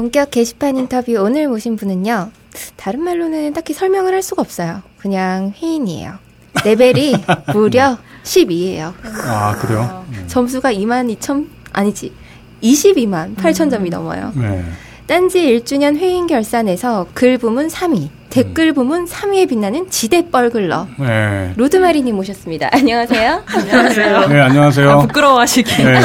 본격 게시판 인터뷰 오늘 모신 분은요. 다른 말로는 딱히 설명을 할 수가 없어요. 그냥 회인이에요. 레벨이 무려 12예요. 아, 그래요? 음. 점수가 2만 2천, 아니지. 22만 8천 점이 넘어요. 네. 딴지 1주년 회인 결산에서 글 부문 3위, 댓글 부문 3위에 빛나는 지대 뻘글러. 네. 로드마리님 모셨습니다. 안녕하세요. 안녕하세요. 네, 안녕하세요. 아, 부끄러워하시기. 네.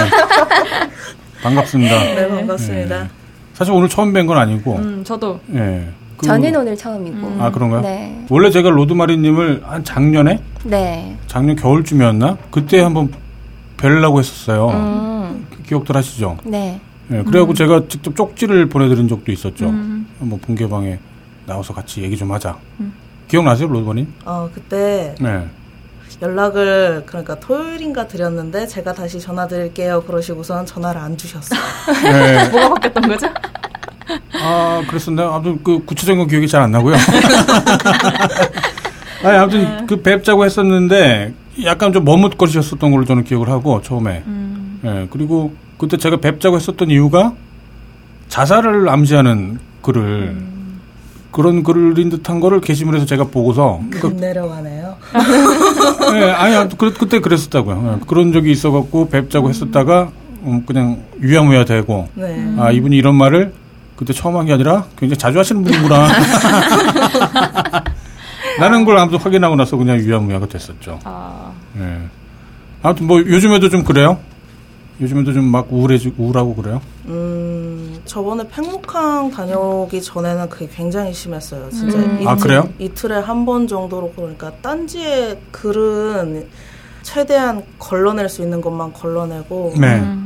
반갑습니다. 네, 반갑습니다. 네. 사실 오늘 처음 뵌 건 아니고, 음, 저도. 예. 그- 저는 오늘 처음이고. 음. 아, 그런가요? 네. 원래 제가 로드마리님을 한 작년에? 네. 작년 겨울쯤이었나? 그때 한번 뵈려고 했었어요. 음. 기억들 하시죠? 네. 예, 그래갖고 제가 직접 쪽지를 보내드린 적도 있었죠. 음. 한번 본개방에 나와서 같이 얘기 좀 하자. 기억나세요, 로드마님? 어, 그때 네. 연락을 그러니까 토요일인가 드렸는데 제가 다시 전화 드릴게요. 그러시고선 전화를 안 주셨어요. 네. 뭐가 바뀌었던 거죠? 아, 그랬었나요? 아무튼 그 구체적인 건 기억이 잘 안 나고요. 아니, 아무튼 그 뵙자고 했었는데 약간 좀 머뭇거리셨었던 걸로 저는 기억을 하고 처음에. 음. 예, 그리고 그때 제가 뵙자고 했었던 이유가 자살을 암시하는 글을 그런 글인 듯한 거를 게시물에서 제가 보고서 그, 급 내려가네요. 예, 아니, 아무튼 그, 그때 그랬었다고요. 예, 그런 적이 있어갖고 뵙자고 했었다가 음, 그냥 유야무야 되고 네. 아, 이분이 이런 말을 그때 처음 한 게 아니라 굉장히 자주 하시는 분이구나. 나는 걸 아무튼 확인하고 나서 그냥 유야무야가 됐었죠. 아, 예. 아무튼 뭐 요즘에도 좀 그래요? 요즘에도 좀 막 우울해지고 우울하고 그래요? 음, 저번에 팽목항 다녀오기 전에는 그게 굉장히 심했어요. 진짜 음. 이틀, 아, 그래요? 이틀에 한 번 정도로 그러니까 딴지의 글은 최대한 걸러낼 수 있는 것만 걸러내고 네. 음.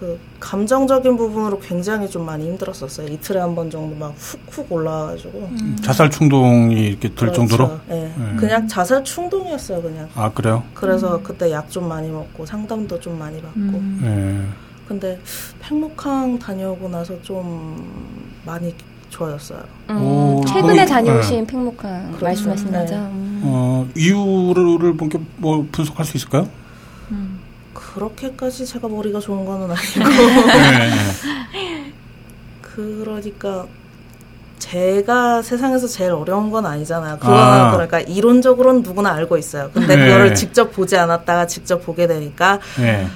그 감정적인 부분으로 굉장히 좀 많이 힘들었었어요. 이틀에 한 번 정도 막 훅훅 올라와가지고 자살 충동이 이렇게 들 그렇죠. 정도로? 네. 네. 그냥 자살 충동이었어요, 그냥. 아, 그래요? 그래서 그때 약 좀 많이 먹고 상담도 좀 많이 받고. 음. 예. 근데 팽목항 다녀오고 나서 좀 많이 좋아졌어요. 음, 오, 최근에 다녀오신 팽목항 그렇죠. 말씀하신 네. 거죠? 음. 어, 이유를 본게 뭐 분석할 수 있을까요? 음. 그렇게까지 제가 머리가 좋은 거는 아니고. 네. 그러니까 제가 세상에서 제일 어려운 건 아니잖아요. 그거는 아. 그러니까 이론적으로는 누구나 알고 있어요. 근데 네. 그거를 직접 보지 않았다가 직접 보게 되니까 예.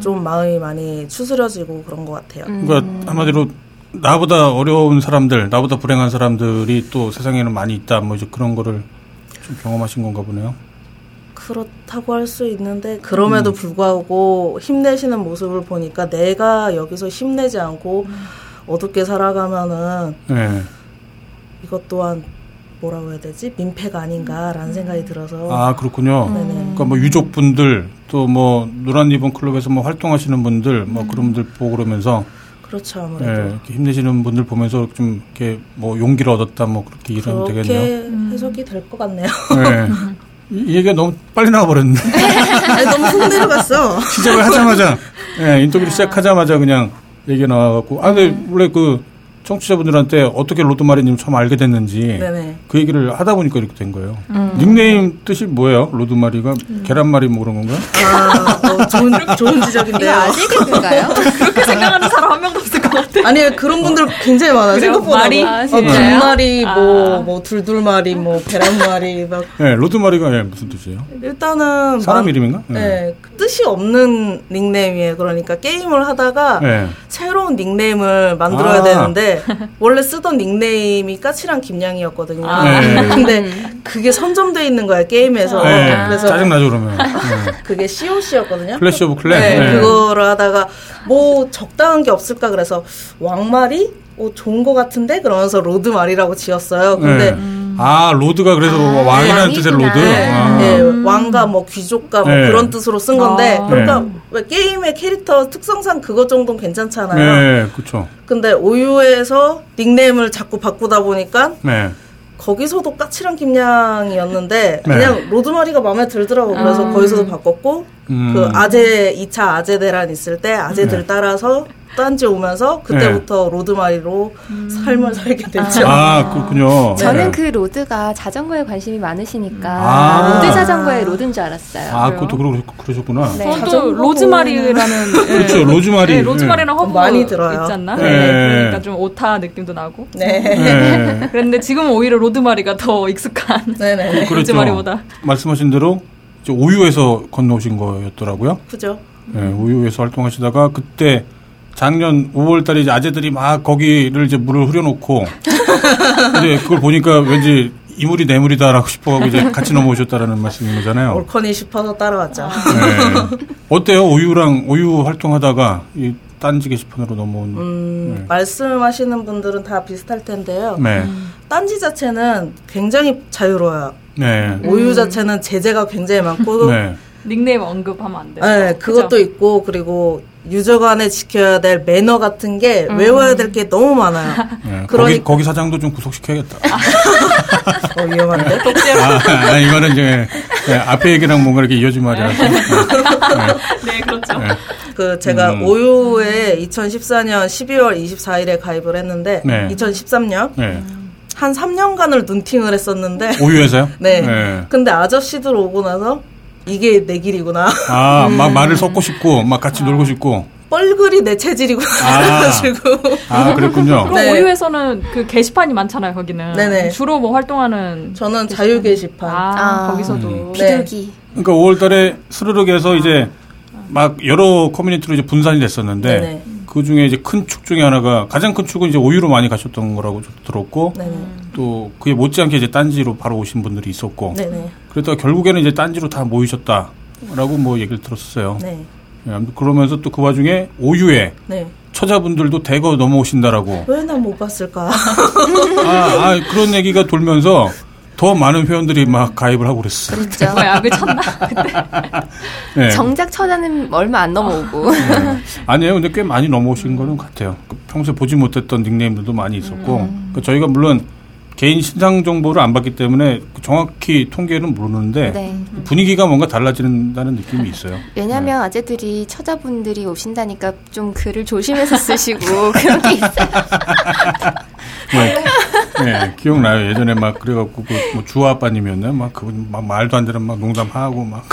좀 마음이 많이 추스려지고 그런 것 같아요. 음. 그러니까 한마디로 나보다 어려운 사람들, 나보다 불행한 사람들이 또 세상에는 많이 있다. 뭐 이제 그런 거를 좀 경험하신 건가 보네요. 그렇다고 할 수 있는데 그럼에도 불구하고 힘내시는 모습을 보니까 내가 여기서 힘내지 않고 어둡게 살아가면은 예. 이것 또한 뭐라고 해야 되지 민폐가 아닌가라는 생각이 들어서 아, 그렇군요. 네네. 그러니까 뭐 유족분들 또 뭐 노란 리본 클럽에서 뭐 활동하시는 분들 뭐 그런 분들 보고 그러면서 그렇죠 예, 아무래도 이렇게 힘내시는 분들 보면서 좀 이렇게 뭐 용기를 얻었다 뭐 그렇게 이해하면 그렇게 되겠네요. 해석이 될 것 같네요. 예. 얘기가 너무 빨리 나와버렸는데 아니, 너무 훅 내려갔어. 시작을 하자마자 예, 인터뷰를 시작하자마자 그냥 얘기가 나와갖고 아 근데 원래 그 청취자분들한테 어떻게 로드마리님 처음 알게 됐는지 네네. 그 얘기를 하다 보니까 이렇게 된 거예요. 닉네임 뜻이 뭐예요? 로드마리가 계란말이 뭐 그런 건가요? 아, 어, 좋은 좋은 지적인데요. 아직인가요? 그렇게 생각하는 사람 한 같아. 아니 그런 분들 굉장히 많아요. 생각보다 말이? 뭐, 아, 어, 진짜요? 분말이 아. 뭐뭐 둘둘말이 뭐 계란말이 막 네, 로드마리가 예, 무슨 뜻이에요? 일단은 사람 막- 이름인가? 네, 그 뜻이 없는 닉네임이에요. 그러니까 게임을 하다가 네. 새로운 닉네임을 만들어야 아. 되는데 원래 쓰던 닉네임이 까칠한 김양이었거든요. 아. 네. 근데 그게 선점돼 있는 거야 게임에서. 네, 그래서 짜증 나죠 그러면. 네. 그게 COC였거든요. 클래시 오브 클랜. 네, 네. 그거를 하다가 뭐 적당한 게 없을까 그래서 왕마리 어, 좋은 거 같은데 그러면서 로드마리라고 지었어요. 근데 네. 아 lord가 그래서 왕이라는 뜻의 lord. 네, 아. 네, 왕가 뭐 귀족가 뭐 네. 그런 뜻으로 쓴 건데 아. 그러니까 네. 왜 게임의 캐릭터 특성상 그것 정도는 괜찮잖아요. 네, 그렇죠. 근데 오유에서 닉네임을 자꾸 바꾸다 보니까 네. 거기서도 까칠한 김양이었는데 네. 그냥 로드마리가 마음에 들더라고 그래서 아. 거기서도 바꿨고 음. 그 아재 2차 아재 대란 있을 때 아재들 네. 따라서 딴지 오면서 그때부터 로드마리로 삶을 살게 됐죠. 아, 그렇군요. 저는 네. 그 road가 자전거에 관심이 많으니까 아. road 자전거의 road인 줄 알았어요. 아, 그것도 그러, 그러셨구나. 네. 저도 로즈마리라는 예. 그렇죠, 로즈마리. 네, 로즈마리랑 허브 많이 들어요. 있지 않나? 네. 네. 그러니까 좀 오타 느낌도 나고. 네. 네. 그런데 지금은 오히려 로드마리가 더 익숙한 네네. 그렇죠. 로즈마리보다. 말씀하신 대로 오유에서 건너오신 거였더라고요. 그죠? 네, 오유에서 활동하시다가 그때 작년 5월 달에 이제 아재들이 막 거기를 이제 물을 흐려놓고 이제 그걸 보니까 왠지 이물이 내물이다라고 싶어가고 이제 같이 넘어오셨다라는 말씀인 거잖아요. 올커니 싶어서 따라왔죠. 네. 어때요? 오유랑 오유 활동하다가 이 딴지 게시판으로 넘어온. 음, 네. 말씀하시는 분들은 다 비슷할 텐데요. 네. 딴지 자체는 굉장히 자유로워요. 네. 오유 자체는 제재가 굉장히 많고, 네, 네. 닉네임 언급하면 안 돼. 그것도 그죠? 있고, 그리고 유저 간에 지켜야 될 매너 같은 게 음. 외워야 될 게 너무 많아요. 네. 거기, 그러니까- 거기 사장도 좀 구속시켜야겠다. 어, 위험한데? 아, 아, 이거는 이제 네, 앞에 얘기랑 뭔가 이렇게 이어진 말이라서. 네, 그렇죠. 네. 그 제가 음. 오유에 2014년 12월 24일에 가입을 했는데 네. 2013년 네. 한 3년간을 눈팅을 했었는데 오유에서요? 네. 근데 아저씨들 오고 나서 이게 내 길이구나. 아, 막 말을 섞고 싶고, 막 같이 놀고 싶고. 뻘글이 내 체질이구나. 아. 그래가지고 아, 그랬군요. 그럼 네. 오유에서는 그 게시판이 많잖아요, 거기는. 네네. 주로 뭐 활동하는. 저는 자유 게시판. 아, 아. 거기서도. 음. 비둘기. 그러니까 5월 달에 스르륵에서 이제 막 여러 커뮤니티로 이제 분산이 됐었는데 네네. 그 중에 이제 큰 축 중에 하나가 가장 큰 축은 이제 오유로 많이 가셨던 거라고 들었고 네네. 또 그에 못지않게 이제 딴지로 바로 오신 분들이 있었고 네네. 그러다가 결국에는 이제 딴지로 다 모이셨다라고 뭐 얘기를 들었어요. 네. 예, 그러면서 또 그 와중에 오유에 네. 처자분들도 대거 넘어오신다라고 왜 난 못 봤을까? 아, 아, 그런 얘기가 돌면서 더 많은 회원들이 막 가입을 하고 그랬어요. 그렇죠. 뭐 약을 쳤나? 네. 정작 처자는 얼마 안 넘어오고. 네. 아니에요. 근데 꽤 많이 넘어오신 거는 같아요. 그 평소에 보지 못했던 닉네임들도 많이 있었고. 그 저희가 물론 개인 신상 정보를 안 받기 때문에 그 정확히 통계는 모르는데 네. 분위기가 뭔가 달라진다는 느낌이 있어요. 왜냐면 아재들이 처자분들이 오신다니까 좀 글을 조심해서 쓰시고 그런 게 있어요. 네. 네, 기억나요. 예전에 막 그래갖고 그 뭐 주아 아빠님이었나요? 막 그분 막 말도 안 되는 막 농담하고 막.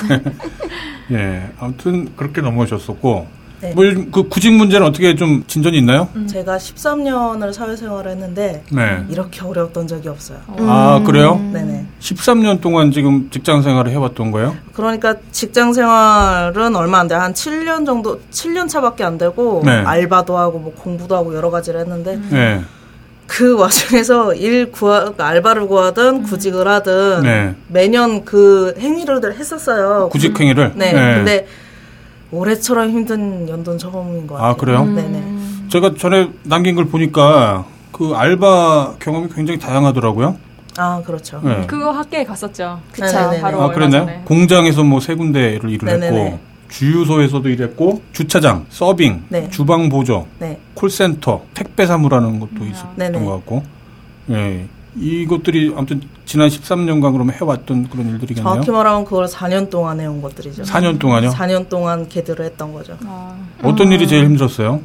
예. 아무튼 그렇게 넘어오셨었고. 네. 뭐 요즘 그 구직 문제는 어떻게 좀 진전이 있나요? 제가 13년을 사회생활을 했는데 네. 이렇게 어려웠던 적이 없어요. 아, 그래요? 네네. 13년 동안 지금 직장 생활을 해왔던 거예요? 그러니까 직장 생활은 얼마 안 돼. 한 7년 정도, 7년 차밖에 안 되고, 네. 알바도 하고, 뭐 공부도 하고 여러 가지를 했는데, 네. 그 와중에서 일 구하, 그러니까 알바를 구하든 구직을 하든, 네. 매년 그 행위를 했었어요. 구직 행위를? 네. 근데 올해처럼 힘든 연도는 처음인 것 같아요. 아, 그래요? 네네. 제가 전에 남긴 걸 보니까 그 알바 경험이 굉장히 다양하더라고요. 아, 그렇죠. 네. 그거 학교에 갔었죠. 그쵸. 네네네. 바로 아, 그랬나요? 전에. 공장에서 뭐 세 군데를 일을 네네네. 했고, 주유소에서도 일했고, 주차장, 서빙, 네. 주방 보조, 네. 콜센터, 택배 사무라는 것도 있었던 네네. 것 같고, 예. 이것들이 아무튼 지난 13년간 그러면 해왔던 그런 일들이겠네요. 정확히 말하면 그걸 4년 동안 해온 것들이죠. 4년 동안요? 4년 동안 개들을 했던 거죠. 아, 어떤 일이 제일 힘들었어요?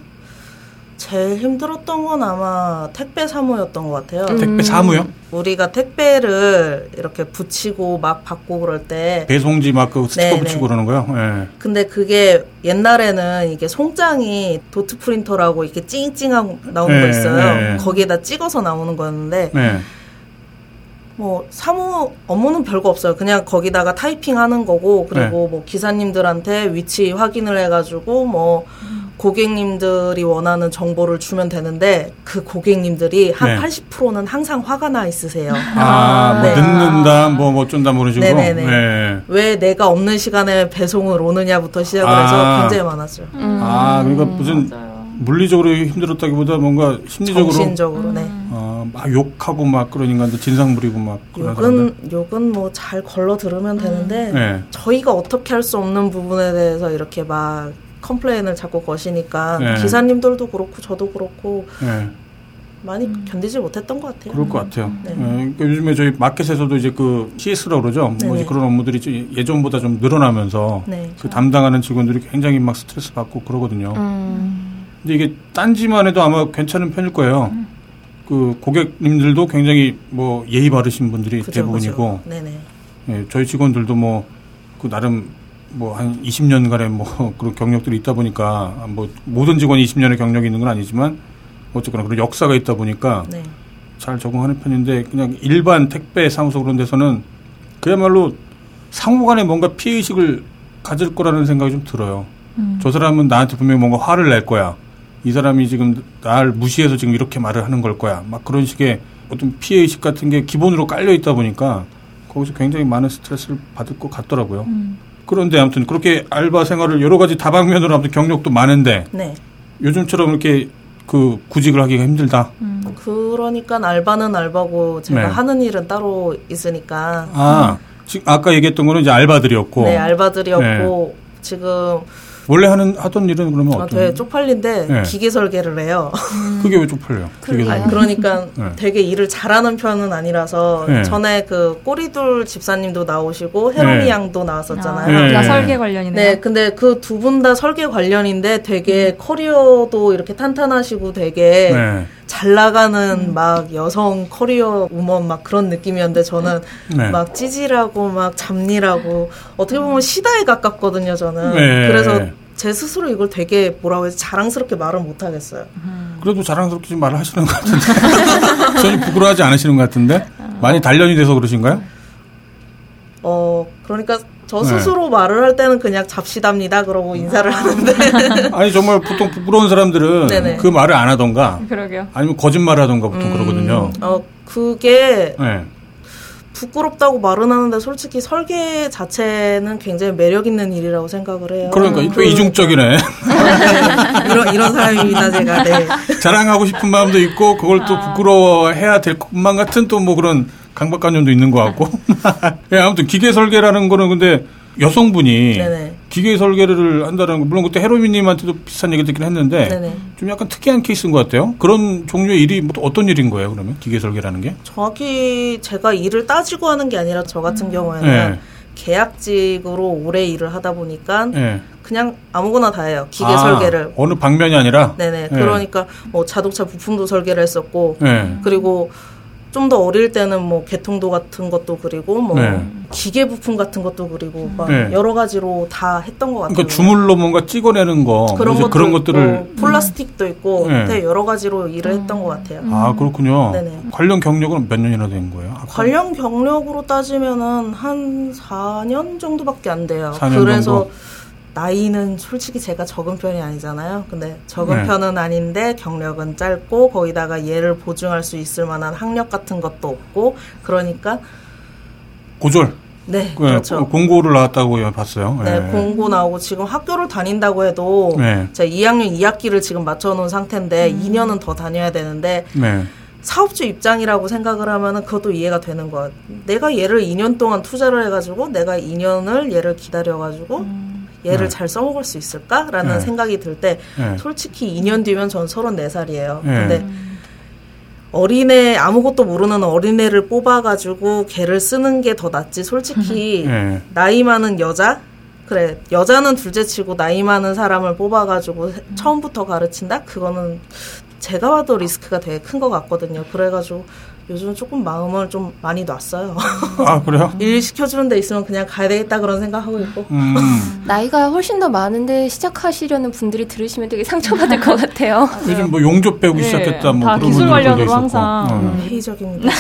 제일 힘들었던 건 아마 택배 사무였던 것 같아요. 택배 사무요? 우리가 택배를 이렇게 붙이고 막 받고 그럴 때 배송지 막 그 스티커 네네. 붙이고 그러는 거요? 예. 근데 그게 옛날에는 이게 송장이 도트 프린터라고 이렇게 찡찡하고 나오는 네, 거 있어요. 네. 거기에다 찍어서 나오는 거였는데 네. 뭐 사무 업무는 별거 없어요. 그냥 거기다가 타이핑하는 거고 그리고 네. 뭐 기사님들한테 위치 확인을 해가지고 뭐 고객님들이 원하는 정보를 주면 되는데 그 고객님들이 한 네. 80%는 항상 화가 나 있으세요. 아, 뭐 네. 늦는다, 뭐, 뭐 어쩐다, 뭐 그런 식으로. 네네네. 네. 왜 내가 없는 시간에 배송을 오느냐부터 시작을 아. 해서 굉장히 많았죠. 아, 그러니까 무슨 맞아요. 물리적으로 힘들었다기보다 뭔가 심리적으로 정신적으로 네. 아, 막 욕하고 막 그러니까 진상 부리고 막. 욕은 욕은 뭐 잘 걸러 들으면 되는데 네. 저희가 어떻게 할 수 없는 부분에 대해서 이렇게 막 complain을 자꾸 거시니까 네. 기사님들도 그렇고 저도 그렇고 네. 많이 견디지 못했던 것 같아요. 그럴 것 같아요. 네. 예, 그러니까 요즘에 저희 마켓에서도 이제 그 CS라고 그러죠. 뭐 네네. 이제 그런 업무들이 좀 예전보다 좀 늘어나면서 네. 그 담당하는 직원들이 굉장히 막 스트레스 받고 그러거든요. 음. 근데 이게 딴지만 해도 아마 괜찮은 편일 거예요. 그 고객님들도 굉장히 뭐 예의 바르신 분들이 그죠, 대부분이고, 그죠. 네네. 예, 저희 직원들도 뭐 그 나름 뭐 한 20년간의 뭐 그런 경력들이 있다 보니까 뭐 모든 직원이 20년의 경력이 있는 건 아니지만 어쨌거나 그런 역사가 있다 보니까 네. 잘 적응하는 편인데 그냥 일반 택배 사무소 그런 데서는 그야말로 상호간에 뭔가 피해 의식을 가질 거라는 생각이 좀 들어요. 저 사람은 나한테 분명히 뭔가 화를 낼 거야. 이 사람이 지금 날 무시해서 지금 이렇게 말을 하는 걸 거야. 막 그런 식의 어떤 피해 의식 같은 게 기본으로 깔려 있다 보니까 거기서 굉장히 많은 스트레스를 받을 것 같더라고요. 그런데 아무튼 그렇게 알바 생활을 여러 가지 다방면으로 아무튼 경력도 많은데 네. 요즘처럼 이렇게 그 구직을 하기가 힘들다. 그러니까 알바는 알바고 제가 네. 하는 일은 따로 있으니까 아, 지금 아까 얘기했던 거는 이제 알바들이었고 네 알바들이었고 지금 원래 하는 하던 일은 그러면 아, 어떤? 되게 쪽팔린데 네. 기계 설계를 해요. 그게 왜 쪽팔려요? 그러게요. 그게 아니, 그러니까 네. 되게 일을 잘하는 편은 아니라서 네. 전에 그 꼬리둘 집사님도 나오시고 해롬이 네. 양도 나왔었잖아요. 네. 다 설계 관련이네요. 네, 근데 그 두 분 다 설계 관련인데 되게 커리어도 이렇게 탄탄하시고 되게 네. 잘 나가는 막 여성 커리어 우먼 막 그런 느낌이었는데 저는 네. 막 찌질하고 막 잡일하고 어떻게 보면 시다에 가깝거든요, 저는. 네. 그래서 제 스스로 이걸 되게 뭐라고 해서 자랑스럽게 말을 못 하겠어요. 그래도 자랑스럽게 좀 말을 하시는 것 같은데 전혀 부끄러워하지 않으시는 것 같은데 많이 단련이 돼서 그러신가요? 어, 그러니까 저 네. 스스로 말을 할 때는 그냥 잡시답니다. 그러고 인사를 하는데. 아니 정말 보통 부끄러운 사람들은 네네. 그 말을 안 하던가 그러게요. 아니면 거짓말을 하던가 보통 그러거든요. 어, 그게 네. 부끄럽다고 말은 하는데 솔직히 설계 자체는 굉장히 매력 있는 일이라고 생각을 해요. 그러니까 음, 또 이중적이네. 이런 이런 사람입니다, 제가. 네. 자랑하고 싶은 마음도 있고 그걸 아. 또 부끄러워해야 될 것만 같은 또 뭐 그런 강박관념도 있는 것 같고. 예, 아무튼 기계 설계라는 거는 근데 여성분이 네네. 기계 설계를 한다는 거 물론 그때 헤로미님한테도 비슷한 얘기 듣긴 했는데 네네. 좀 약간 특이한 케이스인 것 같아요. 그런 종류의 일이 뭐 어떤 일인 거예요? 그러면 기계 설계라는 게? 정확히 제가 일을 따지고 하는 게 아니라 저 같은 경우에는 네. 계약직으로 오래 일을 하다 보니까 예. 그냥 아무거나 다 해요. 기계 아, 설계를. 어느 방면이 아니라. 네네. 예. 그러니까 뭐 자동차 부품도 설계를 했었고 예. 그리고 좀 더 어릴 때는 뭐 개통도 같은 것도 그리고 뭐 네. 기계 부품 같은 것도 그리고 막 네. 여러 가지로 다 했던 것 같아요. 그러니까 주물로 뭔가 찍어내는 거 그런 이제 것도 그런 있고, 것들을 플라스틱도 있고 네. 되게 여러 가지로 일을 했던 것 같아요. 아 그렇군요. 네네. 관련 경력은 몇 년이나 된 거예요? 아까? 관련 경력으로 따지면은 한 4년 정도밖에 안 돼요. 4년 그래서 정도? 나이는 솔직히 제가 적은 편이 아니잖아요. 근데 적은 네. 편은 아닌데 경력은 짧고 거기다가 얘를 보증할 수 있을 만한 학력 같은 것도 없고 그러니까 고졸. 네그 그렇죠. 공고를 나왔다고 봤어요. 네, 예. 공고 나오고 지금 학교를 다닌다고 해도 네. 제가 2학년 2학기를 지금 맞춰놓은 상태인데 음. 2년은 더 다녀야 되는데 네. 사업주 입장이라고 생각을 하면은 그것도 이해가 되는 거야. 내가 얘를 2년 동안 투자를 해가지고 내가 2년을 얘를 기다려가지고 얘를 네. 잘 써먹을 수 있을까라는 네. 생각이 들때 네. 솔직히 2년 뒤면 전 34살이에요. 네. 근데 어린애 아무것도 모르는 어린애를 뽑아가지고 걔를 쓰는 게 더 낫지. 솔직히 네. 나이 많은 여자 그래 여자는 둘째치고 나이 많은 사람을 뽑아가지고 처음부터 가르친다 그거는 제가 봐도 리스크가 되게 큰 것 같거든요 그래가지고 요즘 조금 마음을 좀 많이 놨어요 아 그래요? 일 시켜주는 데 있으면 그냥 가야 되겠다 그런 생각하고 있고 음. 나이가 훨씬 더 많은데 시작하시려는 분들이 들으시면 되게 상처받을 것 같아요. 요즘 뭐 용접 배우기 네, 시작했다 뭐 다 그런 기술 관련으로. 항상. 어. 회의적입니다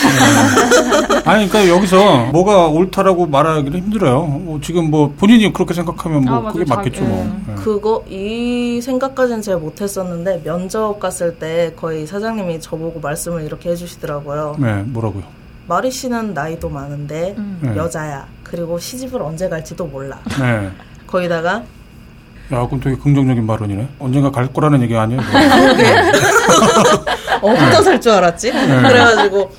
아니 그러니까 여기서 뭐가 옳다라고 말하기는 힘들어요. 뭐 지금 뭐 본인이 그렇게 생각하면 뭐 아. 그게 맞겠죠 자기- 뭐. 예. 예. 그거 이 생각까지는 제가 못했었는데 면접 갔을 때 거의 사장님이 저보고 말씀을 이렇게 해주시더라고요 네, 뭐라고요? 마리 씨는 나이도 많은데 네. 여자야 그리고 시집을 언제 갈지도 몰라 네. 거기다가 야, 그럼 되게 긍정적인 발언이네. 언젠가 갈 거라는 얘기 아니에요? 그거? 어디다 살줄 알았지? 그래가지고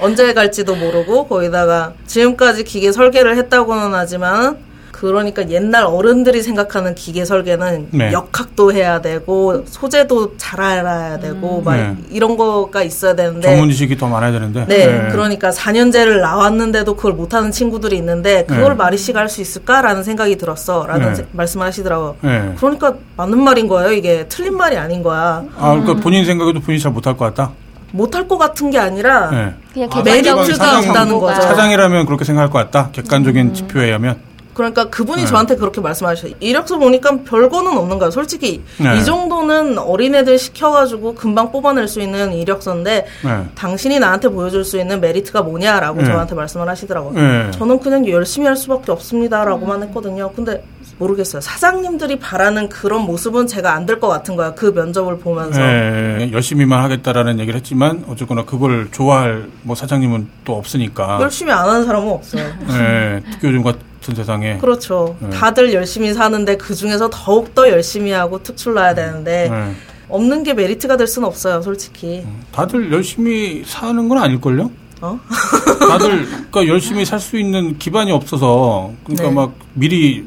언제 갈지도 모르고 거기다가 지금까지 기계 설계를 했다고는 하지만 그러니까 옛날 어른들이 생각하는 기계 설계는 네. 역학도 해야 되고 소재도 잘 알아야 되고 막 네. 이런 거가 있어야 되는데 전문 지식이 더 많아야 되는데. 네, 그러니까 4년제를 나왔는데도 그걸 못하는 친구들이 있는데 그걸 네. 마리 씨가 할 수 있을까라는 생각이 들었어라는 네. 세- 말씀을 하시더라고요. 네. 그러니까 맞는 말인 거예요. 이게 틀린 말이 아닌 거야. 아, 그러니까 본인 생각에도 본인이 잘 못할 것 같다. 못할 것 같은 게 아니라 네. 그냥 아, 메리트가 사장- 없다는 거죠. 사장이라면 그렇게 생각할 것 같다. 객관적인 지표에 의하면. 그러니까 그분이 네. 저한테 그렇게 말씀하셨어요. 이력서 보니까 별거는 없는 거예요. 솔직히 네. 이 정도는 어린애들 시켜가지고 금방 뽑아낼 수 있는 이력서인데 네. 당신이 나한테 보여줄 수 있는 메리트가 뭐냐라고 네. 저한테 말씀을 하시더라고요. 네. 저는 그냥 열심히 할 수밖에 없습니다라고만 했거든요. 근데 모르겠어요. 사장님들이 바라는 그런 모습은 제가 안 될 것 같은 거야. 그 면접을 보면서. 네, 열심히만 하겠다라는 얘기를 했지만 어쨌거나 그걸 좋아할 뭐 사장님은 또 없으니까. 열심히 안 하는 사람은 없어요. 네, 특교중 같은 세상에. 그렇죠. 네. 다들 열심히 사는데 그 중에서 더욱 더 열심히 하고 특출 나야 되는데 네. 없는 게 메리트가 될 수는 없어요, 솔직히. 다들 열심히 사는 건 아닐걸요? 어? 다들 그러니까 열심히 살 수 있는 기반이 없어서 그러니까 네. 막 미리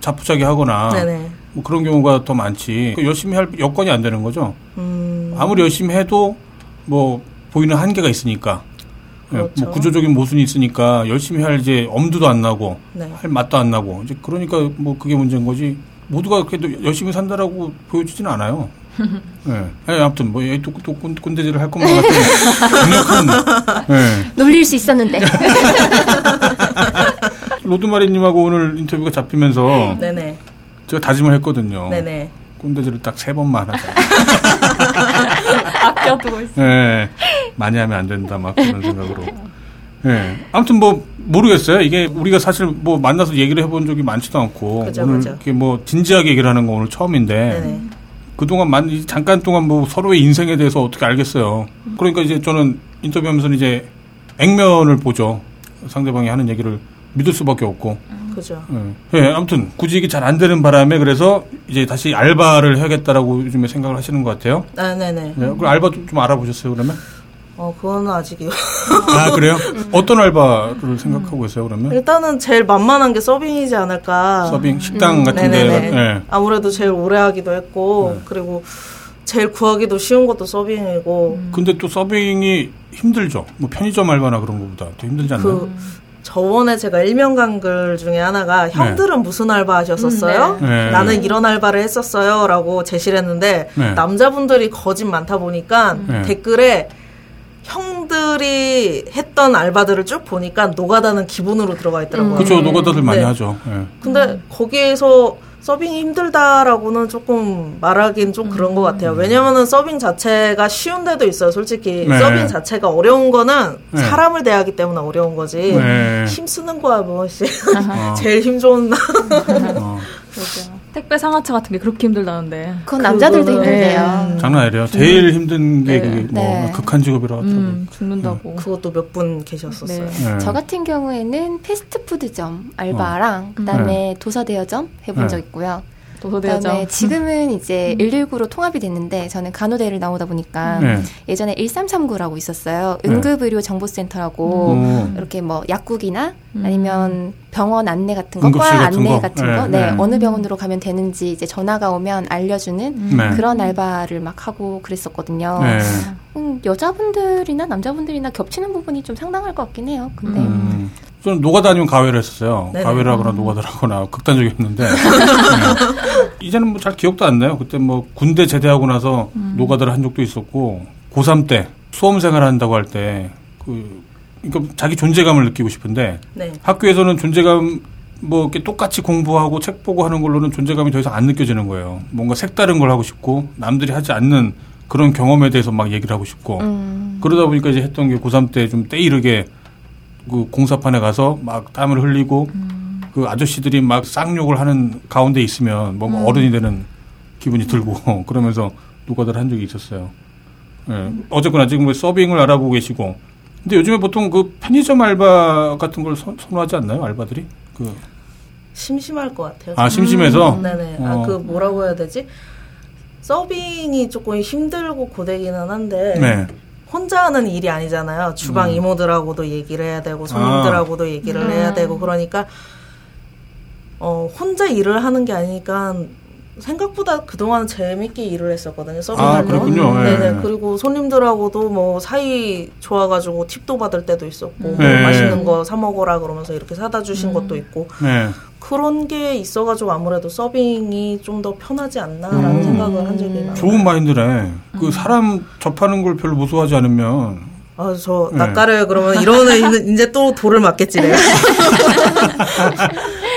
자포자기 하거나. 뭐 그런 경우가 더 많지. 그 열심히 할 여건이 안 되는 거죠. 음, 아무리 열심히 해도 뭐 보이는 한계가 있으니까. 예, 그렇죠. 뭐 구조적인 모순이 있으니까 열심히 할 이제 엄두도 안 나고 네. 할 맛도 안 나고 이제 그러니까 뭐 그게 문제인 거지. 모두가 그래도 열심히 산다라고 보여주지는 않아요. 예. 예, 아무튼 뭐 또, 또 꼰- 꼰대질을 할 것만 같은 예. 놀릴 수 있었는데. 로드마리님하고 오늘 인터뷰가 잡히면서 네네. 제가 다짐을 했거든요. 네네. 꼰대질을 딱 세 번만 하자. 아껴두고 있어. 예. 많이 하면 안 된다, 막 그런 생각으로. 예. 아무튼 뭐, 모르겠어요. 이게 우리가 사실 뭐 만나서 얘기를 해본 적이 많지도 않고. 그죠, 오늘 그죠. 이렇게 뭐 진지하게 얘기를 하는 거 오늘 처음인데. 네네. 그동안 만, 이 잠깐 동안 뭐 서로의 인생에 대해서 어떻게 알겠어요. 그러니까 이제 저는 인터뷰하면서 이제 액면을 보죠. 상대방이 하는 얘기를 믿을 수밖에 없고. 그죠. 예. 예, 아무튼 굳이 이게 잘 안 되는 바람에 그래서 이제 다시 알바를 해야겠다라고 요즘에 생각을 하시는 것 같아요. 아, 네네. 예, 그 알바 좀, 좀 알아보셨어요 그러면? 어, 그거는 아직이요. 아 그래요? 어떤 알바를 생각하고 계세요 그러면? 일단은 제일 만만한 게 서빙이지 않을까. 서빙 식당 같은데. 음. 네네네. 예. 아무래도 제일 오래 하기도 했고, 네. 그리고 제일 구하기도 쉬운 것도 서빙이고, 근데 또 서빙이 힘들죠. 뭐 편의점 알바나 그런 거보다 더 힘들지 않나요? 그, 저번에 제가 일명 간 글 중에 하나가 형들은 무슨 알바 하셨었어요? 네. 네. 나는 이런 알바를 했었어요. 라고 제시를 했는데, 네. 남자분들이 거짓 많다 보니까 네. 댓글에 형들이 했던 알바들을 쭉 보니까 노가다는 기본으로 들어가 있더라고요. 그렇죠. 노가다들 많이 네. 하죠. 예. 근데 거기에서 서빙이 힘들다라고는 조금 말하긴 좀 그런 것 같아요. 왜냐면은 서빙 자체가 쉬운 데도 있어요, 솔직히. 네. 서빙 자체가 어려운 거는 네. 사람을 대하기 때문에 어려운 거지. 네. 힘 쓰는 거야, 뭐, 씨. 어, 제일 힘 좋은 나. 어. 택배 상하차 같은 게 그렇게 힘들다는데. 그건 남자들도 그거는- 힘들대요. 장난 아니래요. 제일 힘든 게 네. 그게 뭐 네. 극한 직업이라고 하더라고요. 음, 죽는다고. 그것도 몇 분 계셨었어요. 네. 네. 저 같은 경우에는 패스트푸드점 알바랑 그다음에 도서대여점 해본 네. 적 있고요. 도서대여점. 그다음에 지금은 이제 119로 통합이 됐는데 저는 간호대를 나오다 보니까 네. 예전에 1339라고 있었어요. 네. 응급의료 정보센터라고 오. 이렇게 뭐 약국이나 음. 아니면 병원 안내 같은 거, 과 같은 안내 거? 같은 네, 거, 네, 네. 어느 병원으로 가면 되는지 이제 전화가 오면 알려주는 네. 그런 알바를 막 하고 그랬었거든요. 네. 음, 여자분들이나 남자분들이나 겹치는 부분이 좀 상당할 것 같긴 해요. 근데 음. 저는 노가다 아니면 가외를 했었어요. 네네. 가외를 하거나 노가다를 하거나 극단적이었는데 네. 이제는 뭐 잘 기억도 안 나요. 그때 뭐 군대 제대하고 나서 노가다를 한 적도 있었고 고3 때 수험생활 한다고 할때 그 그러니까 자기 존재감을 느끼고 싶은데 네. 학교에서는 존재감 뭐 이렇게 똑같이 공부하고 책 보고 하는 걸로는 존재감이 더 이상 안 느껴지는 거예요. 뭔가 색다른 걸 하고 싶고 남들이 하지 않는 그런 경험에 대해서 막 얘기를 하고 싶고 음, 그러다 보니까 이제 했던 게 고3 때 좀 때이르게 그 공사판에 가서 막 땀을 흘리고 그 아저씨들이 막 쌍욕을 하는 가운데 있으면 뭔가 어른이 되는 기분이 들고 그러면서 노가다를 한 적이 있었어요. 예. 어쨌거나 지금 뭐 서빙을 알아보고 계시고 근데 요즘에 보통 그 편의점 알바 같은 걸 선, 선호하지 않나요? 알바들이? 그, 심심할 것 같아요. 아, 심심해서? 네네. 어. 아, 그 뭐라고 해야 되지? 서빙이 조금 힘들고 고되기는 한데 네. 혼자 하는 일이 아니잖아요. 주방 음. 이모들하고도 얘기를 해야 되고 손님들하고도 얘기를 음. 해야 되고 그러니까 어, 혼자 일을 하는 게 아니니까 생각보다 그동안 재밌게 일을 했었거든요. 서빙 아. 그렇군요. 예. 네네. 그리고 손님들하고도 뭐 사이 좋아가지고 팁도 받을 때도 있었고 뭐 네. 맛있는 거 사 먹어라 그러면서 이렇게 사다 주신 것도 있고 네. 그런 게 있어가지고 아무래도 서빙이 좀 더 편하지 않나라는 음. 생각을 한 적이 많아요. 좋은 마인드네. 그 사람 접하는 걸 별로 무서워하지 않으면 아, 저, 네. 낯가려요. 그러면 이러면 이제 또 돌을 맞겠지, 내가.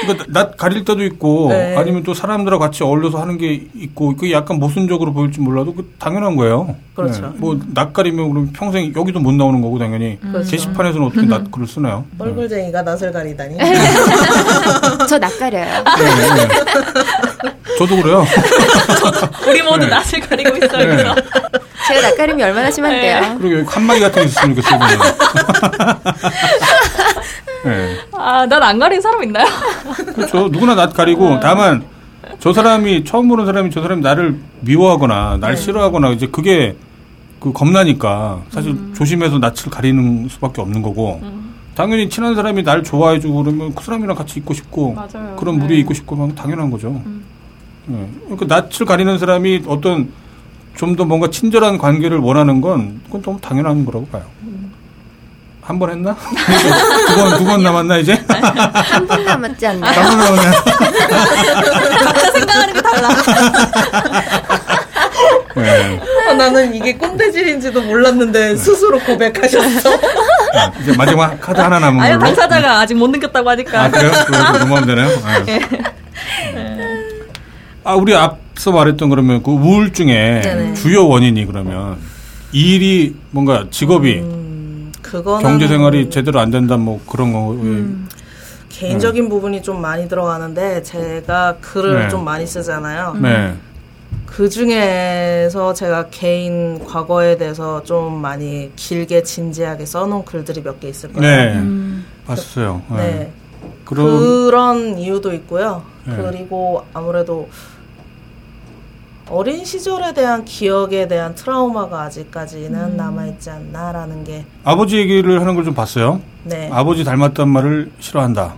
그러니까 낯 가릴 때도 있고 네. 아니면 또 사람들하고 같이 어울려서 하는 게 있고 그게 약간 모순적으로 보일지 몰라도 그 당연한 거예요. 그렇죠. 네. 뭐 낯 가리면 그럼 평생 여기도 못 나오는 거고 당연히 그렇죠. 게시판에서는 어떻게 낯 글을 쓰나요? 뻘글쟁이가 낯을 가리다니. 저 낯가려요. 네, 네. 저도 그래요. 우리 모두 네. 낯을 가리고 있어요. 네. 그래서. 제가 낯가림이 얼마나 심한데요. 그리고 여기 칸막이 같은 게 있으면 좋겠어요. 네. 아, 난 안 가린 사람 있나요? 그렇죠. 누구나 낯 가리고 다만 저 사람이 처음 보는 사람이 저 사람이 나를 미워하거나 날 싫어하거나 이제 그게 그 겁나니까 사실 조심해서 낯을 가리는 수밖에 없는 거고 당연히 친한 사람이 날 좋아해주고 그러면 그 사람이랑 같이 있고 싶고 맞아요. 그런 네. 무리에 있고 싶고 하면 당연한 거죠. 예. 그러니까 낯을 가리는 사람이 어떤 좀 더 뭔가 친절한 관계를 원하는 건 그건 너무 당연한 거라고 봐요. 한 번 했나? 두 번, 두 번 남았나, 이제? 한분 남았지 않나요? 한번 남았나? 생각하는 게 달라. 네. 아, 나는 이게 꼰대질인지도 몰랐는데 스스로 고백하셨어. 이제 마지막 카드 하나 남은 걸로. 당사자가 아직 못 느꼈다고 하니까. 아, 그래요? 넘어가면 되나요? 네. 아, 우리 앞서 말했던 그러면 그 우울증의 네네. 주요 원인이 그러면 일이 뭔가 직업이 음, 그거는 경제 생활이 제대로 안 된다 뭐 그런 거. 개인적인 부분이 좀 많이 들어가는데 제가 글을 네. 좀 많이 쓰잖아요. 네. 그 중에서 제가 개인 과거에 대해서 좀 많이 길게 진지하게 써놓은 글들이 몇 개 있을 거예요. 네. 봤어요. 네. 네. 그런 그런 이유도 있고요. 네. 그리고 아무래도 어린 시절에 대한 기억에 대한 트라우마가 아직까지는 남아있지 않나라는 게, 아버지 얘기를 하는 걸 좀 봤어요. 네. 아버지 닮았단 말을 싫어한다.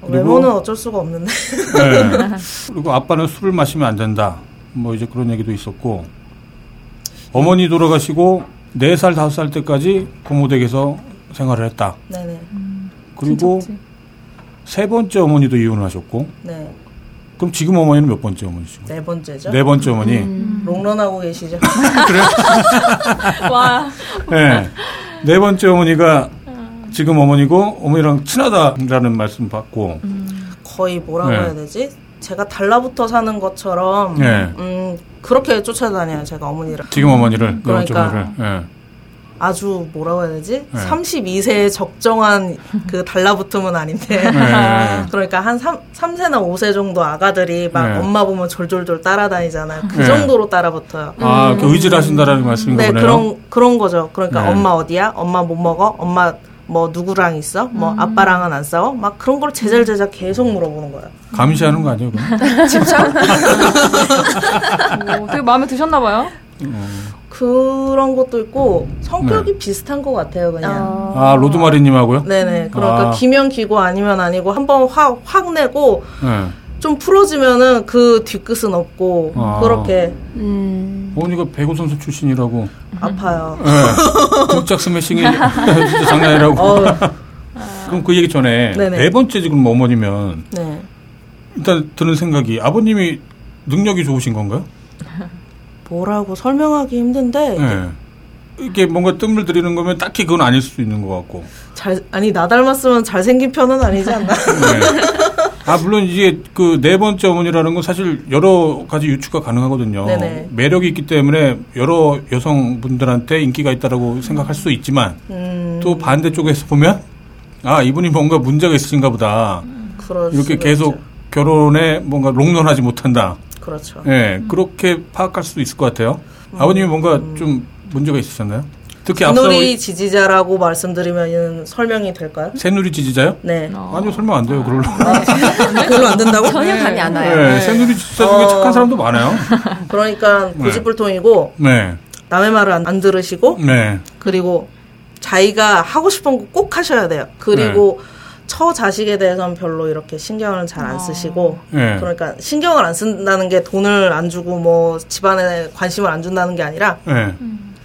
그리고- 외모는 어쩔 수가 없는데. 네. 그리고 아빠는 술을 마시면 안 된다. 뭐 이제 그런 얘기도 있었고 어머니 돌아가시고 4살, 5살 때까지 부모 댁에서 생활을 했다. 네네. 그리고 세 번째 어머니도 이혼을 하셨고 네. 그럼 지금 어머니는 몇 번째 어머니시고? 네 번째죠. 네 번째 어머니. 롱런하고 계시죠. 와. 네. 네 번째 어머니가 지금 어머니고 어머니랑 친하다라는 말씀 받고 거의 뭐라고 네. 해야 되지? 제가 달라붙어 사는 것처럼, 네. 음, 그렇게 쫓아다녀요, 제가 어머니를. 지금 어머니를 그러니까. 어머니를. 네. 아주 뭐라고 해야 되지? 네. 32세에 적정한 그 달라붙음은 아닌데. 네. 그러니까 한 3, 삼세나 5세 정도 아가들이 막 네. 엄마 보면 졸졸졸 따라다니잖아요. 그 네. 정도로 따라붙어요. 아, 그 의지를 하신다라는 말씀인가 네, 보네요. 그런, 그런 거죠. 그러니까 네. 엄마 어디야? 엄마 못 먹어? 엄마 뭐 누구랑 있어? 뭐 아빠랑은 안 싸워? 막 그런 걸 제잘제잘 계속 물어보는 거예요. 감시하는 거 아니에요? 그럼? 집착? 오, 되게 마음에 드셨나 봐요. 그런 것도 있고 네. 성격이 비슷한 것 같아요, 그냥. 어, 아, 로드마리님하고요? 네네. 그러니까 아. 기면 기고 아니면 아니고 한번 확, 확 내고 네. 좀 풀어지면은 그 뒤끝은 없고 아. 그렇게 음, 어머니가 배구 선수 출신이라고. 아파요. 네. 등짝 스매싱이 진짜 장난 아니라고. 어, 그럼 그 얘기 전에 네네. 네 번째 지금 어머니면 네. 일단 드는 생각이 아버님이 능력이 좋으신 건가요? 뭐라고 설명하기 힘든데 네. 이게 뭔가 뜸을 들이는 거면 딱히 그건 아닐 수도 있는 것 같고. 잘 아니 나 닮았으면 잘생긴 편은 아니지 않나? 네. 아 물론 이게 그네 번째 어머니라는 건 사실 여러 가지 유추가 가능하거든요. 네네. 매력이 있기 때문에 여러 여성분들한테 인기가 있다라고 생각할 수 있지만 음, 또 반대쪽에서 보면 아 이분이 뭔가 문제가 있으신가 보다. 그럴 이렇게 계속 있죠. 결혼에 뭔가 롱런하지 못한다. 그렇죠. 예, 그렇게 파악할 수도 있을 것 같아요. 아버님이 뭔가 좀 문제가 있으셨나요? 특히 앞서 빈놀이 지지자라고 말씀드리면 설명이 될까요? 새누리 지지자요? 네. 아니요, 설명 안 돼요. 그걸로. 별로 안 된다고? 전혀 감이 안 와요. 네, 새누리 지지자 중에 어. 착한 사람도 많아요. 그러니까 네. 고집불통이고 네, 남의 말을 안, 안 들으시고 네, 그리고 자기가 하고 싶은 거 꼭 하셔야 돼요. 그리고 네. 처 자식에 대해서는 별로 이렇게 신경을 잘안 아. 쓰시고 예. 그러니까 신경을 안 쓴다는 게 돈을 안 주고 뭐 집안에 관심을 안 준다는 게 아니라 예.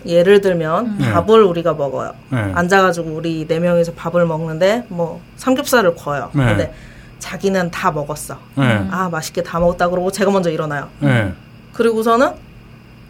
예를 들면 네. 밥을 우리가 먹어요. 네. 앉아가지고 우리 네 명이서 밥을 먹는데 뭐 삼겹살을 구워요. 네. 근데 자기는 다 먹었어. 예. 아 맛있게 다 먹었다 그러고 제가 먼저 일어나요. 예. 그리고서는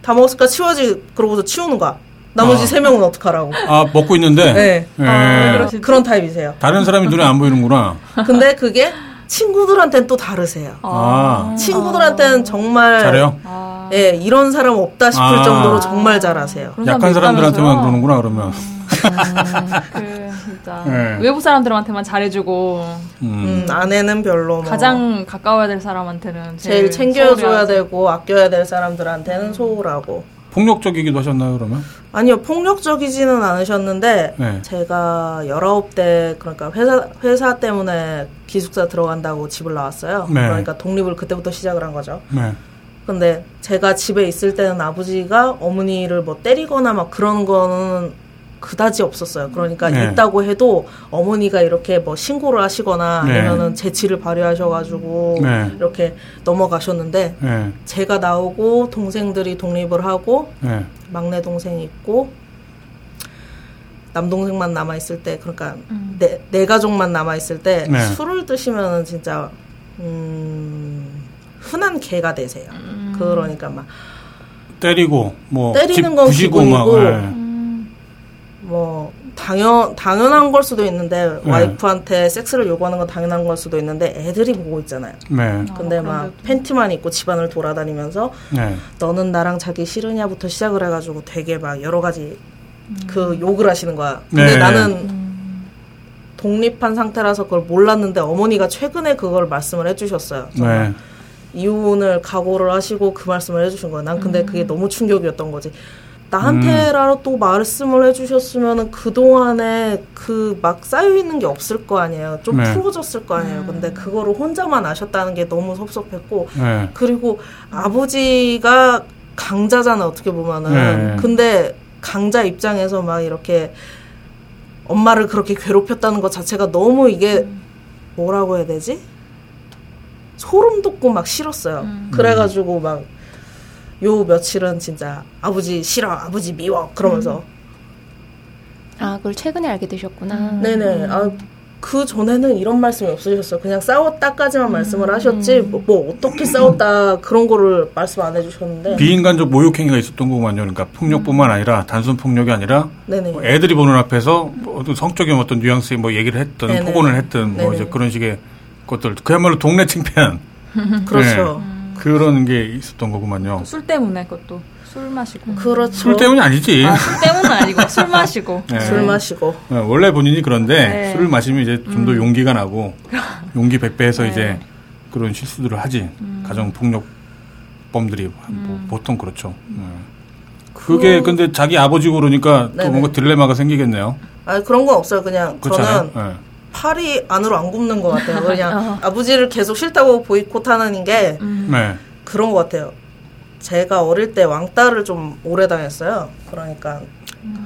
다 먹었으니까 치워지 그러고서 치우는 거야. 나머지 아. 세 명은 어떡하라고. 아, 먹고 있는데. 네. 예. 아, 왜 그러시- 그런 타입이세요. 다른 사람이 눈에 안 보이는구나. 근데 그게 친구들한테는 또 다르세요. 아. 친구들한테는 정말 잘해요? 아, 예, 이런 사람 없다 싶을 아. 정도로 정말 잘하세요. 약한 사람들한테만? 그러는구나, 그러면. 그 진짜 네. 외부 사람들한테만 잘해주고 음. 음, 아내는 별로 뭐 가장 가까워야 될 사람한테는 제일 제일 챙겨줘야 소홀해야지. 되고 아껴야 될 사람들한테는 소홀하고 폭력적이기도 하셨나요, 그러면? 아니요 폭력적이지는 않으셨는데 네. 제가 19대 그러니까 회사 회사 때문에 기숙사 들어간다고 집을 나왔어요. 네. 그러니까 독립을 그때부터 시작을 한 거죠. 네. 근데 제가 집에 있을 때는 아버지가 어머니를 뭐 때리거나 막 그런 거는 그다지 없었어요. 그러니까 네. 있다고 해도 어머니가 이렇게 뭐 신고를 하시거나 네. 아니면은 재치를 발휘하셔가지고 네. 이렇게 넘어가셨는데 네. 제가 나오고 동생들이 독립을 하고 네. 막내 동생이 있고 남동생만 남아 있을 때 그러니까 음. 내, 내 가족만 남아 있을 때 네. 술을 드시면은 진짜 음 흔한 개가 되세요. 음. 그러니까 막 때리고, 뭐. 때리는 집건 부시고 막. 기본이고. 예. 음, 뭐 당연 당연한 걸 수도 있는데 네. 와이프한테 섹스를 요구하는 건 당연한 걸 수도 있는데 애들이 보고 있잖아요. 네. 근데 아, 막. 팬티만 입고 집안을 돌아다니면서 네. 너는 나랑 자기 싫으냐부터 시작을 해가지고 되게 막 여러 가지 그 욕을 하시는 거야. 근데 네. 나는 독립한 상태라서 그걸 몰랐는데 어머니가 최근에 그걸 말씀을 해주셨어요. 네. 이혼을 각오를 하시고 그 말씀을 해주신 거예요. 난 근데 그게 너무 충격이었던 거지. 음. 나한테라도 또 말씀을 해주셨으면은 그동안에 그 막 쌓여있는 게 없을 거 아니에요. 좀 네. 풀어졌을 거 아니에요. 근데 그거를 혼자만 아셨다는 게 너무 섭섭했고, 네. 그리고 아버지가 강자잖아, 어떻게 보면은. 네. 근데 강자 입장에서 막 이렇게 엄마를 그렇게 괴롭혔다는 것 자체가 너무 이게 뭐라고 해야 되지? 소름 돋고 막 싫었어요. 음. 그래가지고 막 요 며칠은 진짜 아버지 싫어, 아버지 미워 그러면서 아, 그걸 최근에 알게 되셨구나. 네네. 아, 그 전에는 이런 말씀이 없으셨어요. 그냥 싸웠다까지만 말씀을 하셨지, 뭐, 뭐 어떻게 싸웠다 그런 거를 말씀 안 해주셨는데. 비인간적 모욕 행위가 있었던 거군요. 그러니까 폭력뿐만 아니라 단순 폭력이 아니라 네네. 뭐 애들이 보는 앞에서 뭐 어떤 성적인 어떤 뉘앙스의 뭐 얘기를 했든 네네. 폭언을 했든 뭐 네네. 이제 그런 식의 것들 그야말로 동네 창피한 그렇죠. 네. 그런 게 있었던 거구만요. 술 때문에 그것도 술 마시고 그렇죠. 술 때문이 아니지. 아, 술 때문은 아니고 술 마시고 네. 술 마시고. 어, 원래 본인이 그런데 네. 술을 마시면 이제 좀더 용기가 나고 용기 백배해서 네. 이제 그런 실수들을 하지 가정 폭력범들이 뭐 보통 그렇죠. 네. 그게 근데 자기 아버지고 그러니까 또 네네. 뭔가 딜레마가 생기겠네요. 아 그런 건 없어요. 그냥 그렇지 저는? 네. 팔이 안으로 안 굽는 것 같아요. 그냥 아버지를 계속 싫다고 보이콧하는 게 네. 그런 것 같아요. 제가 어릴 때 왕따를 좀 오래 당했어요. 그러니까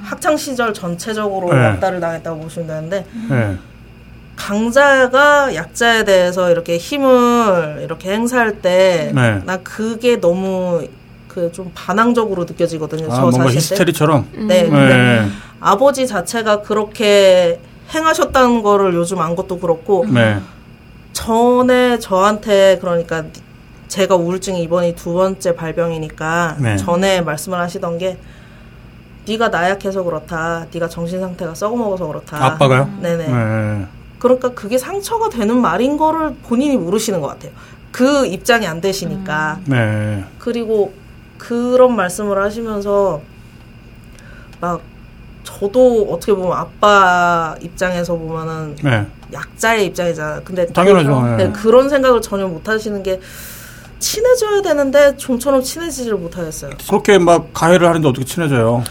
학창 시절 전체적으로 네. 왕따를 당했다고 보시면 되는데 네. 강자가 약자에 대해서 이렇게 힘을 이렇게 행사할 때 네. 나 그게 너무 그좀 반항적으로 느껴지거든요. 아, 저 뭔가 자신 때. 히스테리처럼. 네. 네. 아버지 자체가 그렇게 행하셨다는 거를 요즘 안 것도 그렇고 네. 전에 저한테 그러니까 제가 우울증이 이번이 두 번째 발병이니까 네. 전에 말씀을 하시던 게 네가 나약해서 그렇다. 네가 정신 상태가 썩어먹어서 그렇다. 아빠가요? 네네. 네. 그러니까 그게 상처가 되는 말인 거를 본인이 모르시는 것 같아요. 그 입장이 안 되시니까. 네. 그리고 그런 말씀을 하시면서 막 저도 어떻게 보면 아빠 입장에서 보면은 네. 약자의 입장이잖아요. 근데 당연하죠. 그, 네. 네, 그런 생각을 전혀 못 하시는 게 친해져야 되는데 좀처럼 친해지지를 못하겠어요. 그렇게 막 가해를 하는데 어떻게 친해져요?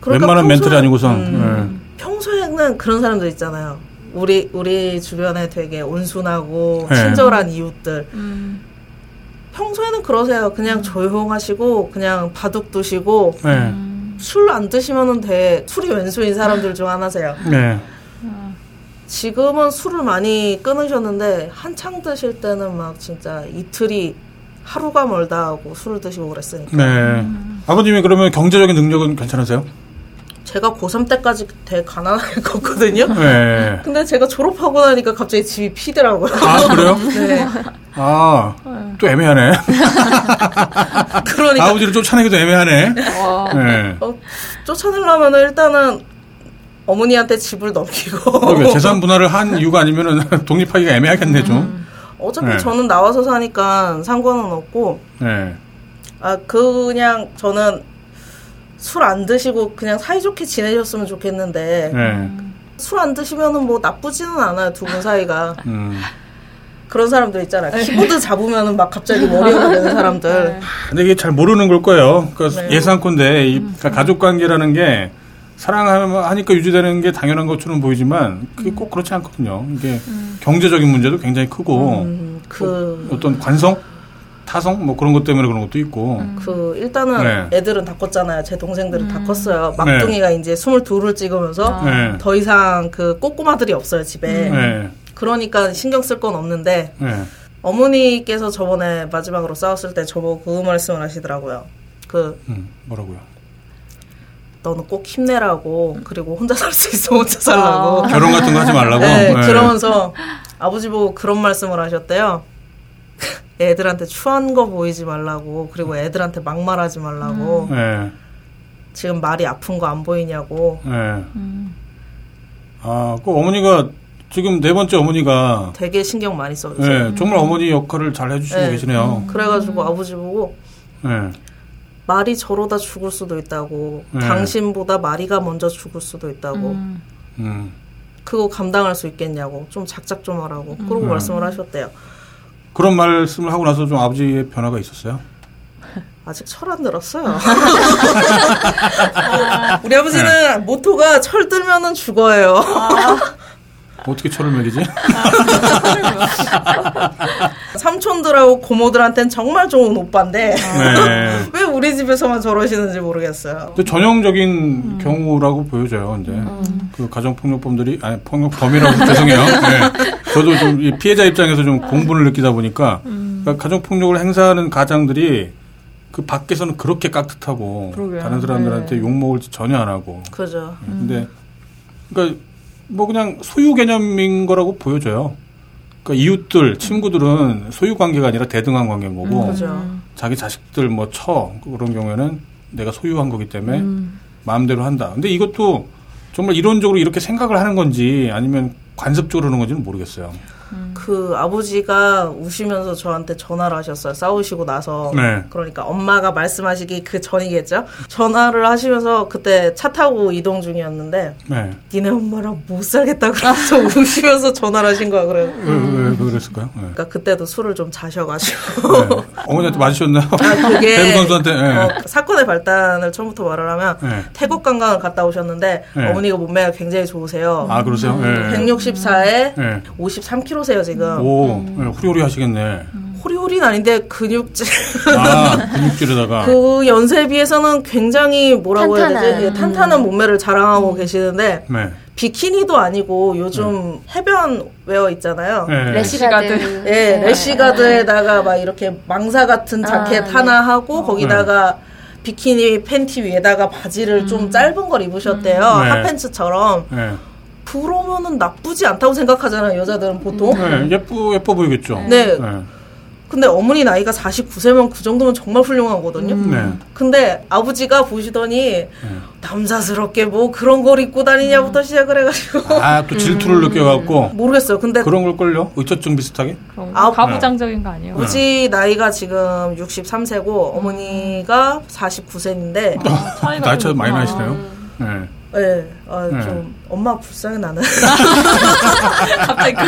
그러니까 웬만한 평소에- 멘틀이 아니고선. 음, 평소에는 그런 사람들 있잖아요. 우리 우리 주변에 되게 온순하고 네. 친절한 이웃들. 음, 평소에는 그러세요. 그냥 조용하시고 그냥 바둑 두시고 네. 네. 음, 술 안 드시면은 돼. 술이 왼수인 사람들 중 하나세요. 네. 지금은 술을 많이 끊으셨는데 한창 드실 때는 막 진짜 이틀이 하루가 멀다 하고 술을 드시고 그랬으니까 네. 아버님이 그러면 경제적인 능력은 괜찮으세요? 제가 고3 때까지 되게 가난하게 컸거든요. 네. 근데 제가 졸업하고 나니까 갑자기 집이 피더라고요. 아, 그래요? 네. 아, 또 애매하네. 그러니까 아버지를 쫓아내기도 애매하네. 와. 네. 어, 쫓아내려면 일단은 어머니한테 집을 넘기고 재산 분할을 한 이유가 아니면은 독립하기가 애매하겠네 좀. 어차피 네. 저는 나와서 사니까 상관은 없고 네. 아 그냥 저는 술 안 드시고 그냥 사이좋게 지내셨으면 좋겠는데 네. 술안 드시면은 뭐 나쁘지는 않아요 두 분 사이가 음. 그런 사람들 있잖아요. 키보드 잡으면은 막 갑자기 머리가 되는 사람들. 근데 이게 잘 모르는 걸 거예요. 그러니까 네. 예상컨대 이 그러니까 가족 관계라는 게 사랑하니까 유지되는 게 당연한 것처럼 보이지만 그게 꼭 그렇지 않거든요. 이게 경제적인 문제도 굉장히 크고 음, 그, 어떤 관성, 타성? 뭐 그런 것 때문에 그런 것도 있고. 그 일단은 네. 애들은 다 컸잖아요. 제 동생들은 다 컸어요. 막둥이가 이제 22을 찍으면서 네. 더 이상 그 꼬꼬마들이 없어요 집에. 네. 그러니까 신경 쓸 건 없는데 네. 어머니께서 저번에 마지막으로 싸웠을 때 저보고 그 말씀을 하시더라고요. 그 음, 뭐라고요? 너는 꼭 힘내라고 그리고 혼자 살 수 있어 혼자 살라고. 결혼 같은 거 하지 말라고. 네, 네. 그러면서 아버지 보고 그런 말씀을 하셨대요. 애들한테 추한 거 보이지 말라고 그리고 애들한테 막말하지 말라고 네. 지금 말이 아픈 거 안 보이냐고 네. 아, 그 어머니가 지금 네 번째 어머니가 되게 신경 많이 써주세요. 네, 정말 어머니 역할을 잘 해주시고 네. 계시네요. 그래가지고 아버지 보고 네. 말이 저러다 죽을 수도 있다고 네. 당신보다 마리가 먼저 죽을 수도 있다고 음. 그거 감당할 수 있겠냐고 좀 작작 좀 하라고 그러고 음. 말씀을 하셨대요. 그런 말씀을 하고 나서 좀 아버지의 변화가 있었어요? 아직 철 안 들었어요. 우리 아버지는 모토가 철 들면은 죽어요. 어떻게 철을 매기지? 삼촌들하고 고모들한테는 정말 좋은 오빠인데 네. 왜 우리 집에서만 저러시는지 모르겠어요. 전형적인 경우라고 보여져요. 이제 그 가정 폭력범들이 아니 폭력범이라고 죄송해요. 네. 저도 좀이 피해자 입장에서 좀 공분을 느끼다 보니까 그러니까 가정 폭력을 행사하는 가장들이 그 밖에서는 그렇게 깍듯하고 그러게요. 다른 사람들한테 욕 먹을지 전혀 안 하고. 그죠. 근데 그러니까 뭐 그냥 소유 개념인 거라고 보여져요. 그러니까 이웃들, 친구들은 소유 관계가 아니라 대등한 관계인 거고 그죠. 자기 자식들 뭐 처 그런 경우에는 내가 소유한 거기 때문에 마음대로 한다. 근데 이것도 정말 이론적으로 이렇게 생각을 하는 건지 아니면 관습적으로 하는 건지는 모르겠어요. 음. 그 아버지가 우시면서 저한테 전화를 하셨어요. 싸우시고 나서. 네. 그러니까 엄마가 말씀하시기 그 전이겠죠. 전화를 하시면서 그때 차 타고 이동 중이었는데 네. 니네 엄마랑 못 살겠다 그래서 우시면서 전화를 하신 거야. 그래요. 왜, 왜, 그랬을까요? 네. 그러니까 그때도 술을 좀 자셔가지고. 네. 어머니한테 맞으셨나요? 아, 그게 선수한테. 네. 어, 사건의 발단을 처음부터 말을 하면 네. 태국 관광을 갔다 오셨는데 네. 어머니가 몸매가 굉장히 좋으세요. 아 그러세요? 음, 164에 53kg 호세요 지금. 오, 네, 호리호리 하시겠네. 음. 호리호리는 아닌데 근육질. 아, 근육질에다가. 그 연세에 비해서는 굉장히 뭐라고 탄탄한. 해야 되지? 탄탄한 음. 몸매를 자랑하고 음. 계시는데. 네. 비키니도 아니고 요즘 네. 해변 웨어 있잖아요. 네. 래시가드. 예, 네, 래시가드에다가 막 이렇게 망사 같은 아, 자켓 아, 하나 하고 네. 거기다가 비키니 팬티 위에다가 바지를 음. 좀 짧은 걸 입으셨대요. 음. 핫팬츠처럼. 네. 그러면은 나쁘지 않다고 생각하잖아요, 여자들은 보통. 네. 예쁘, 예뻐 보이겠죠? 네. 네. 근데 어머니 나이가 49세면 그 정도면 정말 훌륭하거든요. 네. 근데 아버지가 보시더니 남사스럽게 뭐 그런 걸 입고 다니냐부터 시작을 해가지고 아, 또 질투를 느껴갖고. 모르겠어요. 근데 그런 걸걸요? 의처증 비슷하게? 아, 거 가부장적인 거 아니에요? 아버지 나이가 지금 63세고 어머니가 49세인데 아, 차이가 나이 좀차 많이 있구나. 나시네요. 네. 예, 아, 네. 좀 엄마 불쌍해 나는. 갑자기 그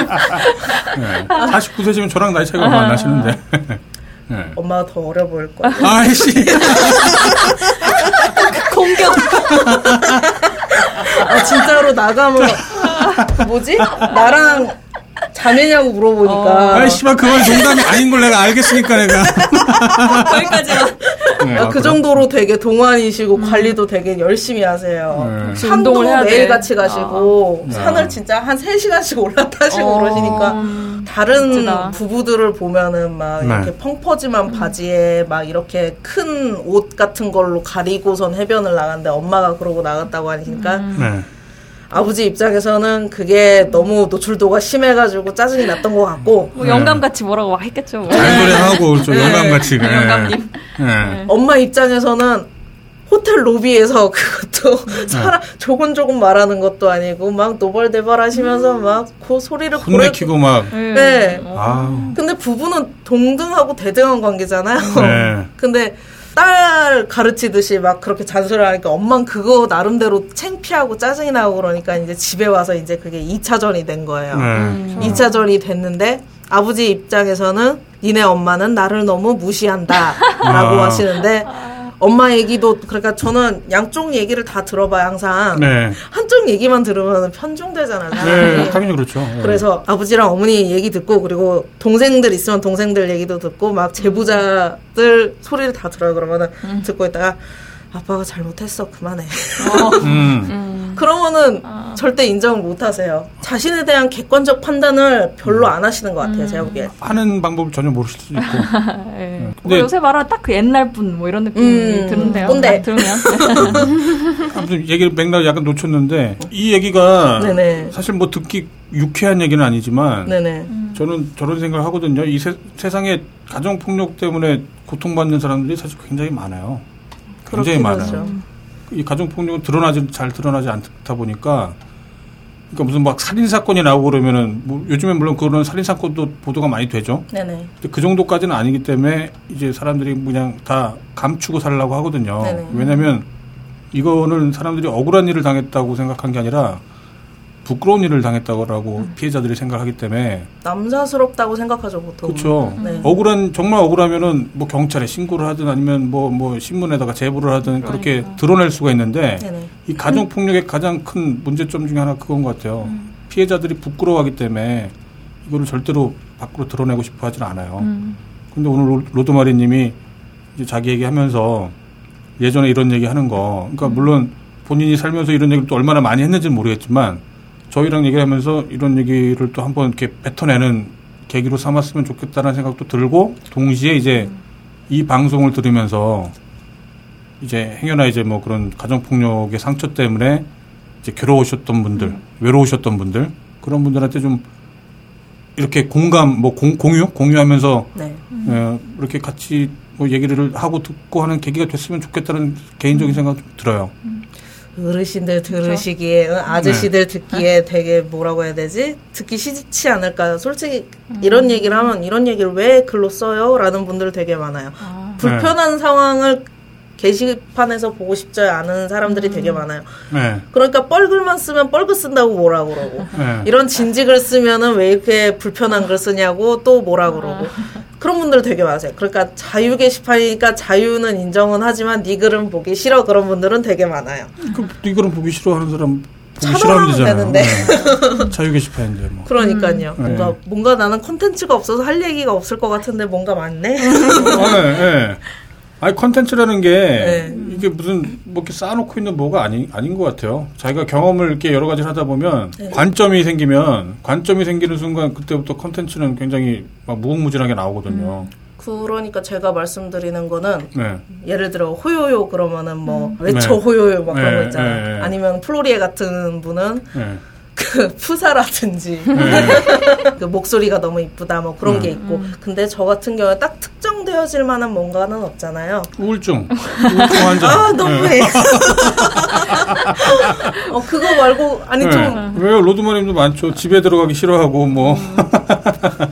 네. 49세시면 저랑 나이 차이가 얼마 안 나시는데. 네. 엄마가 더 어려 보일 거야. 아이씨. 공격. 아, 진짜로 나가면 뭐지? 나랑 자매냐고 물어보니까 아이씨발, 그건 농담이 아닌 걸 내가 알겠으니까 내가. 거기까지만. 네, 아, 아, 그? 정도로 되게 동안이시고 관리도 되게 열심히 하세요. 네. 산도. 매일 같이 가시고 아. 산을 진짜 한 3시간씩 올라타시고 어, 그러시니까 다른 멋지다. 부부들을 보면은 막 네. 이렇게 펑퍼짐한 바지에 막 이렇게 큰 옷 같은 걸로 가리고선 해변을 나갔는데 엄마가 그러고 나갔다고 하니까 네. 아버지 입장에서는 그게 너무 노출도가 심해가지고 짜증이 났던 것 같고 뭐 영감같이 뭐라고 막 했겠죠. 뭐. 자연스레 하고 좀 영감같이. 네. 영감님. 네. 엄마 입장에서는 호텔 로비에서 그것도 사람 조곤조곤 말하는 것도 아니고 막 노벌대벌 하시면서 막그 소리를 혼내키고 막. 네. 아. 근데 부부는 동등하고 대등한 관계잖아요. 네. 근데 딸 가르치듯이 막 그렇게 잔소리하니까 엄만 그거 나름대로 창피하고 짜증이 나고 그러니까 이제 집에 와서 이제 그게 2차전이 된 거예요. 네. 2차전이 됐는데 아버지 입장에서는 니네 엄마는 나를 너무 무시한다 라고 아. 하시는데 엄마 얘기도 그러니까 저는 양쪽 얘기를 다 들어봐요 항상 네. 한쪽 얘기만 들으면 편중되잖아요. 네. 당연히 그렇죠. 네. 그래서 아버지랑 어머니 얘기 듣고 그리고 동생들 있으면 동생들 얘기도 듣고 막 제보자들 소리를 다 들어요. 그러면은 듣고 있다가 아빠가 잘못했어 그만해. 음. 그러면은 절대 인정을 못 하세요. 자신에 대한 객관적 판단을 별로 안 하시는 것 같아요. 제가 보기엔. 하는 방법을 전혀 모르실 수도 있고. 예. 근데- 뭐 요새 말하는 딱그 옛날 분 뭐 이런 느낌이 음, 드는데요. 꼰대. 딱 들으면. 아무튼 얘기를 맥락을 약간 놓쳤는데 이 얘기가 네네. 사실 뭐 듣기 유쾌한 얘기는 아니지만 네네. 저는 저런 생각을 하거든요. 이 세, 세상에 가정 폭력 때문에 고통받는 사람들이 사실 굉장히 많아요. 굉장히 많아요. 이 가정 폭력은 드러나지 잘 드러나지 않다 보니까 그러니까 무슨 막 살인 사건이 나오고 그러면은 뭐 요즘에 물론 그런 살인 사건도 보도가 많이 되죠. 네네. 근데 그 정도까지는 아니기 때문에 이제 사람들이 그냥 다 감추고 살라고 하거든요. 네네. 왜냐하면 이거는 사람들이 억울한 일을 당했다고 생각한 게 아니라 부끄러운 일을 당했다고 음. 피해자들이 생각하기 때문에 남사스럽다고 생각하죠 보통. 그렇죠. 네. 억울한 정말 억울하면은 뭐 경찰에 신고를 하든 아니면 뭐뭐 신문에다가 제보를 하든 그렇게 드러낼 수가 있는데 네네. 이 가정 폭력의 가장 큰 문제점 중에 하나 그건 것 같아요. 피해자들이 부끄러워하기 때문에 이거를 절대로 밖으로 드러내고 싶어 하진 않아요. 음. 근데 오늘 로- 로드마리님이 이제 자기 얘기하면서 예전에 이런 얘기 하는 거, 그러니까 물론 본인이 살면서 이런 얘기를 또 얼마나 많이 했는지는 모르겠지만 저희랑 얘기하면서 이런 얘기를 또 한번 이렇게 뱉어내는 계기로 삼았으면 좋겠다는 생각도 들고 동시에 이제 이 방송을 들으면서 이제 행여나 이제 뭐 그런 가정 폭력의 상처 때문에 이제 괴로우셨던 분들, 외로우셨던 분들 그런 분들한테 좀 이렇게 공감, 뭐 공, 공유, 공유하면서 네. 예, 이렇게 같이 뭐 얘기를 하고 듣고 하는 계기가 됐으면 좋겠다는 개인적인 생각 좀 들어요. 어르신들 들으시기에 응, 아저씨들 듣기에 되게 뭐라고 해야 되지 듣기 싫지 않을까요? 솔직히 이런 얘기를 하면 이런 얘기를 왜 글로 써요? 라는 분들 되게 많아요. 아. 불편한 상황을 게시판에서 보고 싶지 않은 사람들이 되게 많아요. 네. 그러니까 뻘글만 쓰면 뻘글 쓴다고 뭐라 그러고 네. 이런 진직을 쓰면은 왜 이렇게 불편한 글 쓰냐고 또 뭐라 그러고 그런 분들 되게 많으세요. 그러니까 자유 게시판이니까 자유는 인정은 하지만 네 글은 보기 싫어 그런 분들은 되게 많아요. 그 이거는 보기 싫어하는 사람 보기 싫어하면 되잖아요. 되는데. 네. 자유 게시판인데 뭐. 그러니까요. 음. 뭔가 네. 뭔가 나는 콘텐츠가 없어서 할 얘기가 없을 것 같은데 뭔가 많네. 아, 네, 네. 아니 컨텐츠라는 게 네. 이게 무슨 뭐 이렇게 쌓아놓고 있는 뭐가 아니 아닌 것 같아요. 자기가 경험을 이렇게 여러 가지를 하다 보면 네. 관점이 생기면 관점이 생기는 순간 그때부터 컨텐츠는 굉장히 막 무궁무진하게 나오거든요. 그러니까 제가 말씀드리는 거는 네. 예를 들어 호요요 그러면은 뭐 음. 외쳐 네. 호요요 막 그런 네, 거 있잖아요. 네, 네. 아니면 플로리에 같은 분은 네. 그 푸사라든지 네. 그 목소리가 너무 이쁘다 뭐 그런 음. 게 있고 근데 저 같은 경우에 딱 특정되어질 만한 뭔가는 없잖아요. 우울증, 우울증 환자. 아 네. 너무해. 어 그거 말고 아니 네. 좀 왜요? 로드마님도 많죠. 집에 들어가기 싫어하고 뭐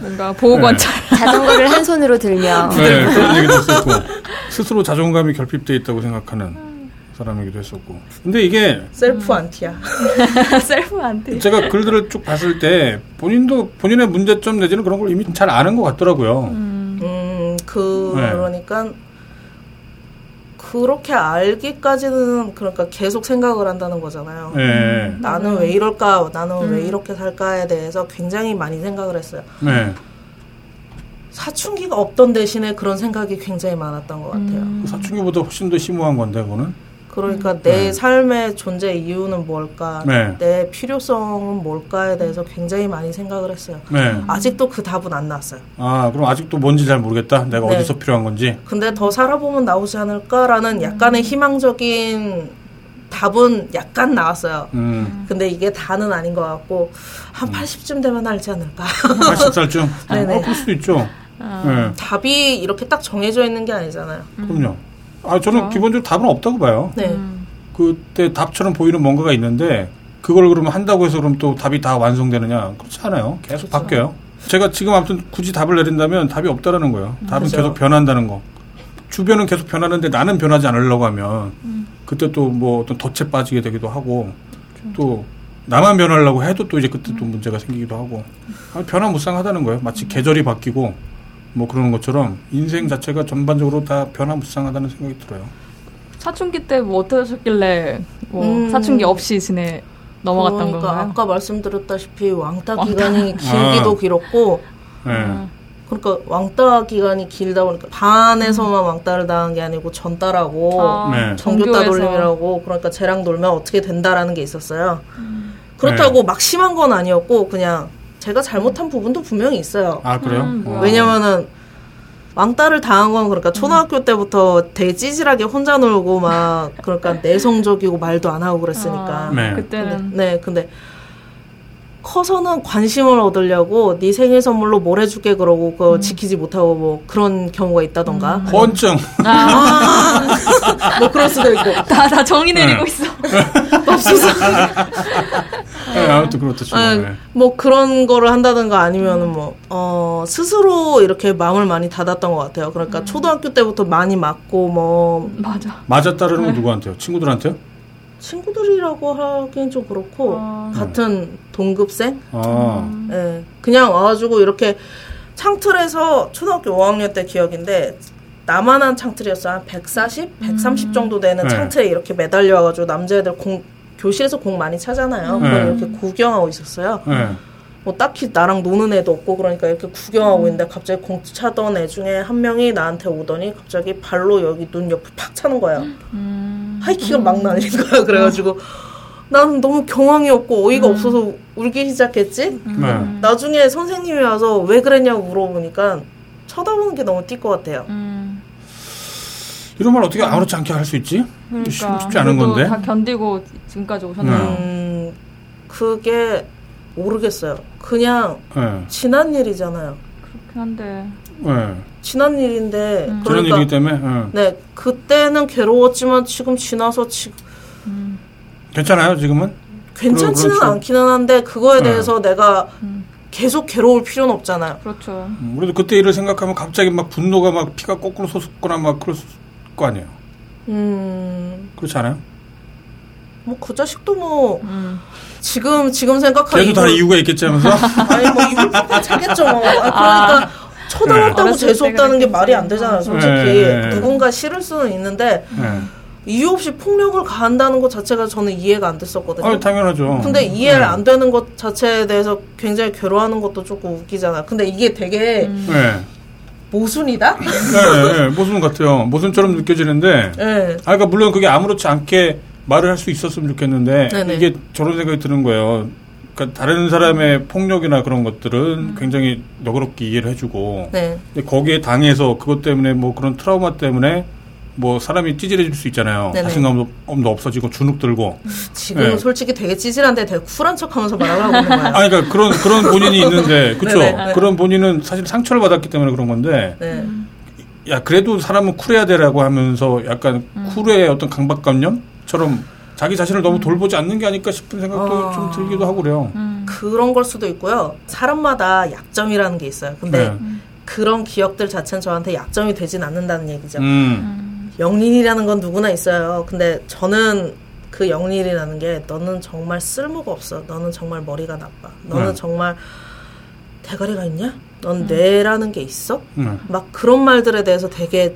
뭔가 보호관찰. 자전거를 한 손으로 들며 네, 그런 얘기도 했었고 스스로 자존감이 결핍돼 있다고 생각하는 사람이기도 했었고. 근데 이게 셀프 안티야. 셀프한테. 제가 글들을 쭉 봤을 때 본인도 본인의 문제점 내지는 그런 걸 이미 잘 아는 것 같더라고요. 음 그러니까 그렇게 알기까지는 그러니까 계속 생각을 한다는 거잖아요. 네, 나는 왜 이럴까? 나는 왜 이렇게 살까에 대해서 굉장히 많이 생각을 했어요. 네, 사춘기가 없던 대신에 그런 생각이 굉장히 많았던 것 같아요. 음. 사춘기보다 훨씬 더 심오한 건데 그거는. 그러니까 내 네. 삶의 존재 이유는 뭘까, 네. 내 필요성은 뭘까에 대해서 굉장히 많이 생각을 했어요. 네. 아직도 그 답은 안 나왔어요. 아 그럼 아직도 뭔지 잘 모르겠다. 내가 네. 어디서 필요한 건지. 근데 더 살아보면 나오지 않을까라는 약간의 희망적인 답은 약간 나왔어요. 음. 근데 이게 다는 아닌 것 같고 한 80쯤 되면 알지 않을까. 80살쯤. 네네. 어, 그럴 수도 있죠. 아. 네. 답이 이렇게 딱 정해져 있는 게 아니잖아요. 그럼요. 아 저는 그렇죠. 기본적으로 답은 없다고 봐요. 네. 음. 그때 답처럼 보이는 뭔가가 있는데 그걸 그러면 한다고 해서 그럼 또 답이 다 완성되느냐 그렇지 않아요. 계속 그렇죠. 바뀌어요. 제가 지금 아무튼 굳이 답을 내린다면 답이 없다라는 거예요. 답은 그죠. 계속 변한다는 거. 주변은 계속 변하는데 나는 변하지 않으려고 하면 그때 또 뭐 어떤 덫에 빠지게 되기도 하고 또 나만 변하려고 해도 또 이제 그때 또 문제가 생기기도 하고 아, 변화무쌍하다는 거예요. 마치 계절이 바뀌고 뭐 그러는 것처럼 인생 자체가 전반적으로 다 변화무쌍하다는 생각이 들어요. 사춘기 때 뭐 어떠셨길래 뭐 음. 사춘기 없이 지내 넘어갔던 그러니까 건가요? 아까 말씀드렸다시피 왕따 왕따. 기간이 길기도 아. 길었고 네. 아. 그러니까 왕따 기간이 길다 보니까 반에서만 왕따를 당한 게 아니고 전따라고 아, 네. 전교에서. 돌림이라고 그러니까 쟤랑 놀면 어떻게 된다라는 게 있었어요. 음. 그렇다고 네. 막 심한 건 아니었고 그냥 제가 잘못한 부분도 분명히 있어요. 아 그래요? 음. 어. 왜냐면은 왕따를 당한 건 그러니까 초등학교 때부터 되게 찌질하게 혼자 놀고 막 그러니까 내성적이고 말도 안 하고 그랬으니까. 아, 네. 그때는 네, 근데 커서는 관심을 얻으려고 네 생일 선물로 뭘 해줄게 그러고 그거 지키지 못하고 뭐 그런 경우가 있다던가. 허언증. 뭐 그럴 수도 있고. 다, 다 정의 내리고 네. 있어. 네, 아무튼 그렇듯이. 아, 네. 뭐 그런 거를 한다든가 아니면은 뭐, 어, 스스로 이렇게 마음을 많이 닫았던 것 같아요. 그러니까 초등학교 때부터 많이 맞고 뭐, 맞아. 맞았다라는 건 누구한테요? 친구들한테요? 친구들이라고 하기엔 좀 그렇고, 아. 같은 동급생? 아, 예. 그냥 와가지고 이렇게 창틀에서 초등학교 5학년 때 기억인데, 나만한 창틀이었어. 한 140, 130 정도 되는 네. 창틀에 이렇게 매달려 와가지고 남자애들 공, 교실에서 공 많이 차잖아요. 네. 그걸 이렇게 구경하고 있었어요. 네. 뭐 딱히 나랑 노는 애도 없고 그러니까 이렇게 구경하고 있는데 갑자기 공 차던 애 중에 한 명이 나한테 오더니 갑자기 발로 여기 눈 옆을 팍 차는 거예요. 음. 하이킥을 막 날린 거야. 그래가지고 나는 너무 경황이었고 어이가 없어서 울기 시작했지. 네. 나중에 선생님이 와서 왜 그랬냐고 물어보니까 쳐다보는 게 너무 띌것 같아요. 음. 이런 말 어떻게 아무렇지 않게 할 수 있지? 그러니까 쉽- 쉽지 않은 건데. 다 견디고 지금까지 오셨네요. 음, 그게 모르겠어요. 그냥 네. 지난 일이잖아요. 그렇긴 한데. 네. 지난 일인데 음. 그런 그러니까 일이기 때문에 네. 네, 그때는 괴로웠지만 지금 지나서 지금 음. 괜찮아요 지금은? 괜찮지는 그렇죠. 않기는 한데 그거에 네. 대해서 내가 음. 계속 괴로울 필요는 없잖아요. 그렇죠. 음, 우리도 그때 일을 생각하면 갑자기 막 분노가 막 피가 거꾸로 솟거나 막 그럴 거 아니에요. 음, 그렇지 않아요? 뭐 그 자식도 뭐 음. 지금 지금 생각하면 걔도 다 이유가 있겠지 하면서 아니 뭐 뻔뻔하겠죠. 뭐. 아, 그러니까 쳐다봤다고 어렸을 재수 없다는 게. 말이 안 되잖아요. 솔직히 네, 네. 누군가 싫을 수는 있는데 네. 이유 없이 폭력을 가한다는 것 자체가 저는 이해가 안 됐었거든요. 아, 당연하죠. 근데 이해 네. 안 되는 것 자체에 대해서 굉장히 괴로워하는 것도 조금 웃기잖아요. 근데 이게 되게 네. 모순이다? 네, 네, 네. 모순 같아요. 모순처럼 느껴지는데 네. 아, 그러니까 물론 그게 아무렇지 않게 말을 할 수 있었으면 좋겠는데 네네. 이게 저런 생각이 드는 거예요. 그러니까 다른 사람의 폭력이나 그런 것들은 굉장히 너그럽게 이해를 해주고 네. 근데 거기에 당해서 그것 때문에 뭐 그런 트라우마 때문에 뭐 사람이 찌질해질 수 있잖아요. 네네. 자신감도 없어지고 주눅 들고. 지금은 네. 솔직히 되게 찌질한데 되게 쿨한 척하면서 말을 하고 있는 거예요. 아, 그러니까 그런 그런 본인이 있는데 그렇죠. 그런 본인은 사실 상처를 받았기 때문에 그런 건데 네. 야 그래도 사람은 쿨해야 되라고 하면서 약간 쿨의 어떤 강박관념처럼 자기 자신을 너무 돌보지 않는 게 아닐까 싶은 생각도 아. 좀 들기도 하고 그래요. 음. 그런 걸 수도 있고요. 사람마다 약점이라는 게 있어요. 근데 네. 그런 기억들 자체는 저한테 약점이 되진 않는다는 얘기죠. 음. 영린이라는 건 누구나 있어요. 근데 저는 그 영린이라는 게 너는 정말 쓸모가 없어. 너는 정말 머리가 나빠. 너는 네. 정말 대가리가 있냐? 넌 뇌라는 게 있어? 음. 막 그런 말들에 대해서 되게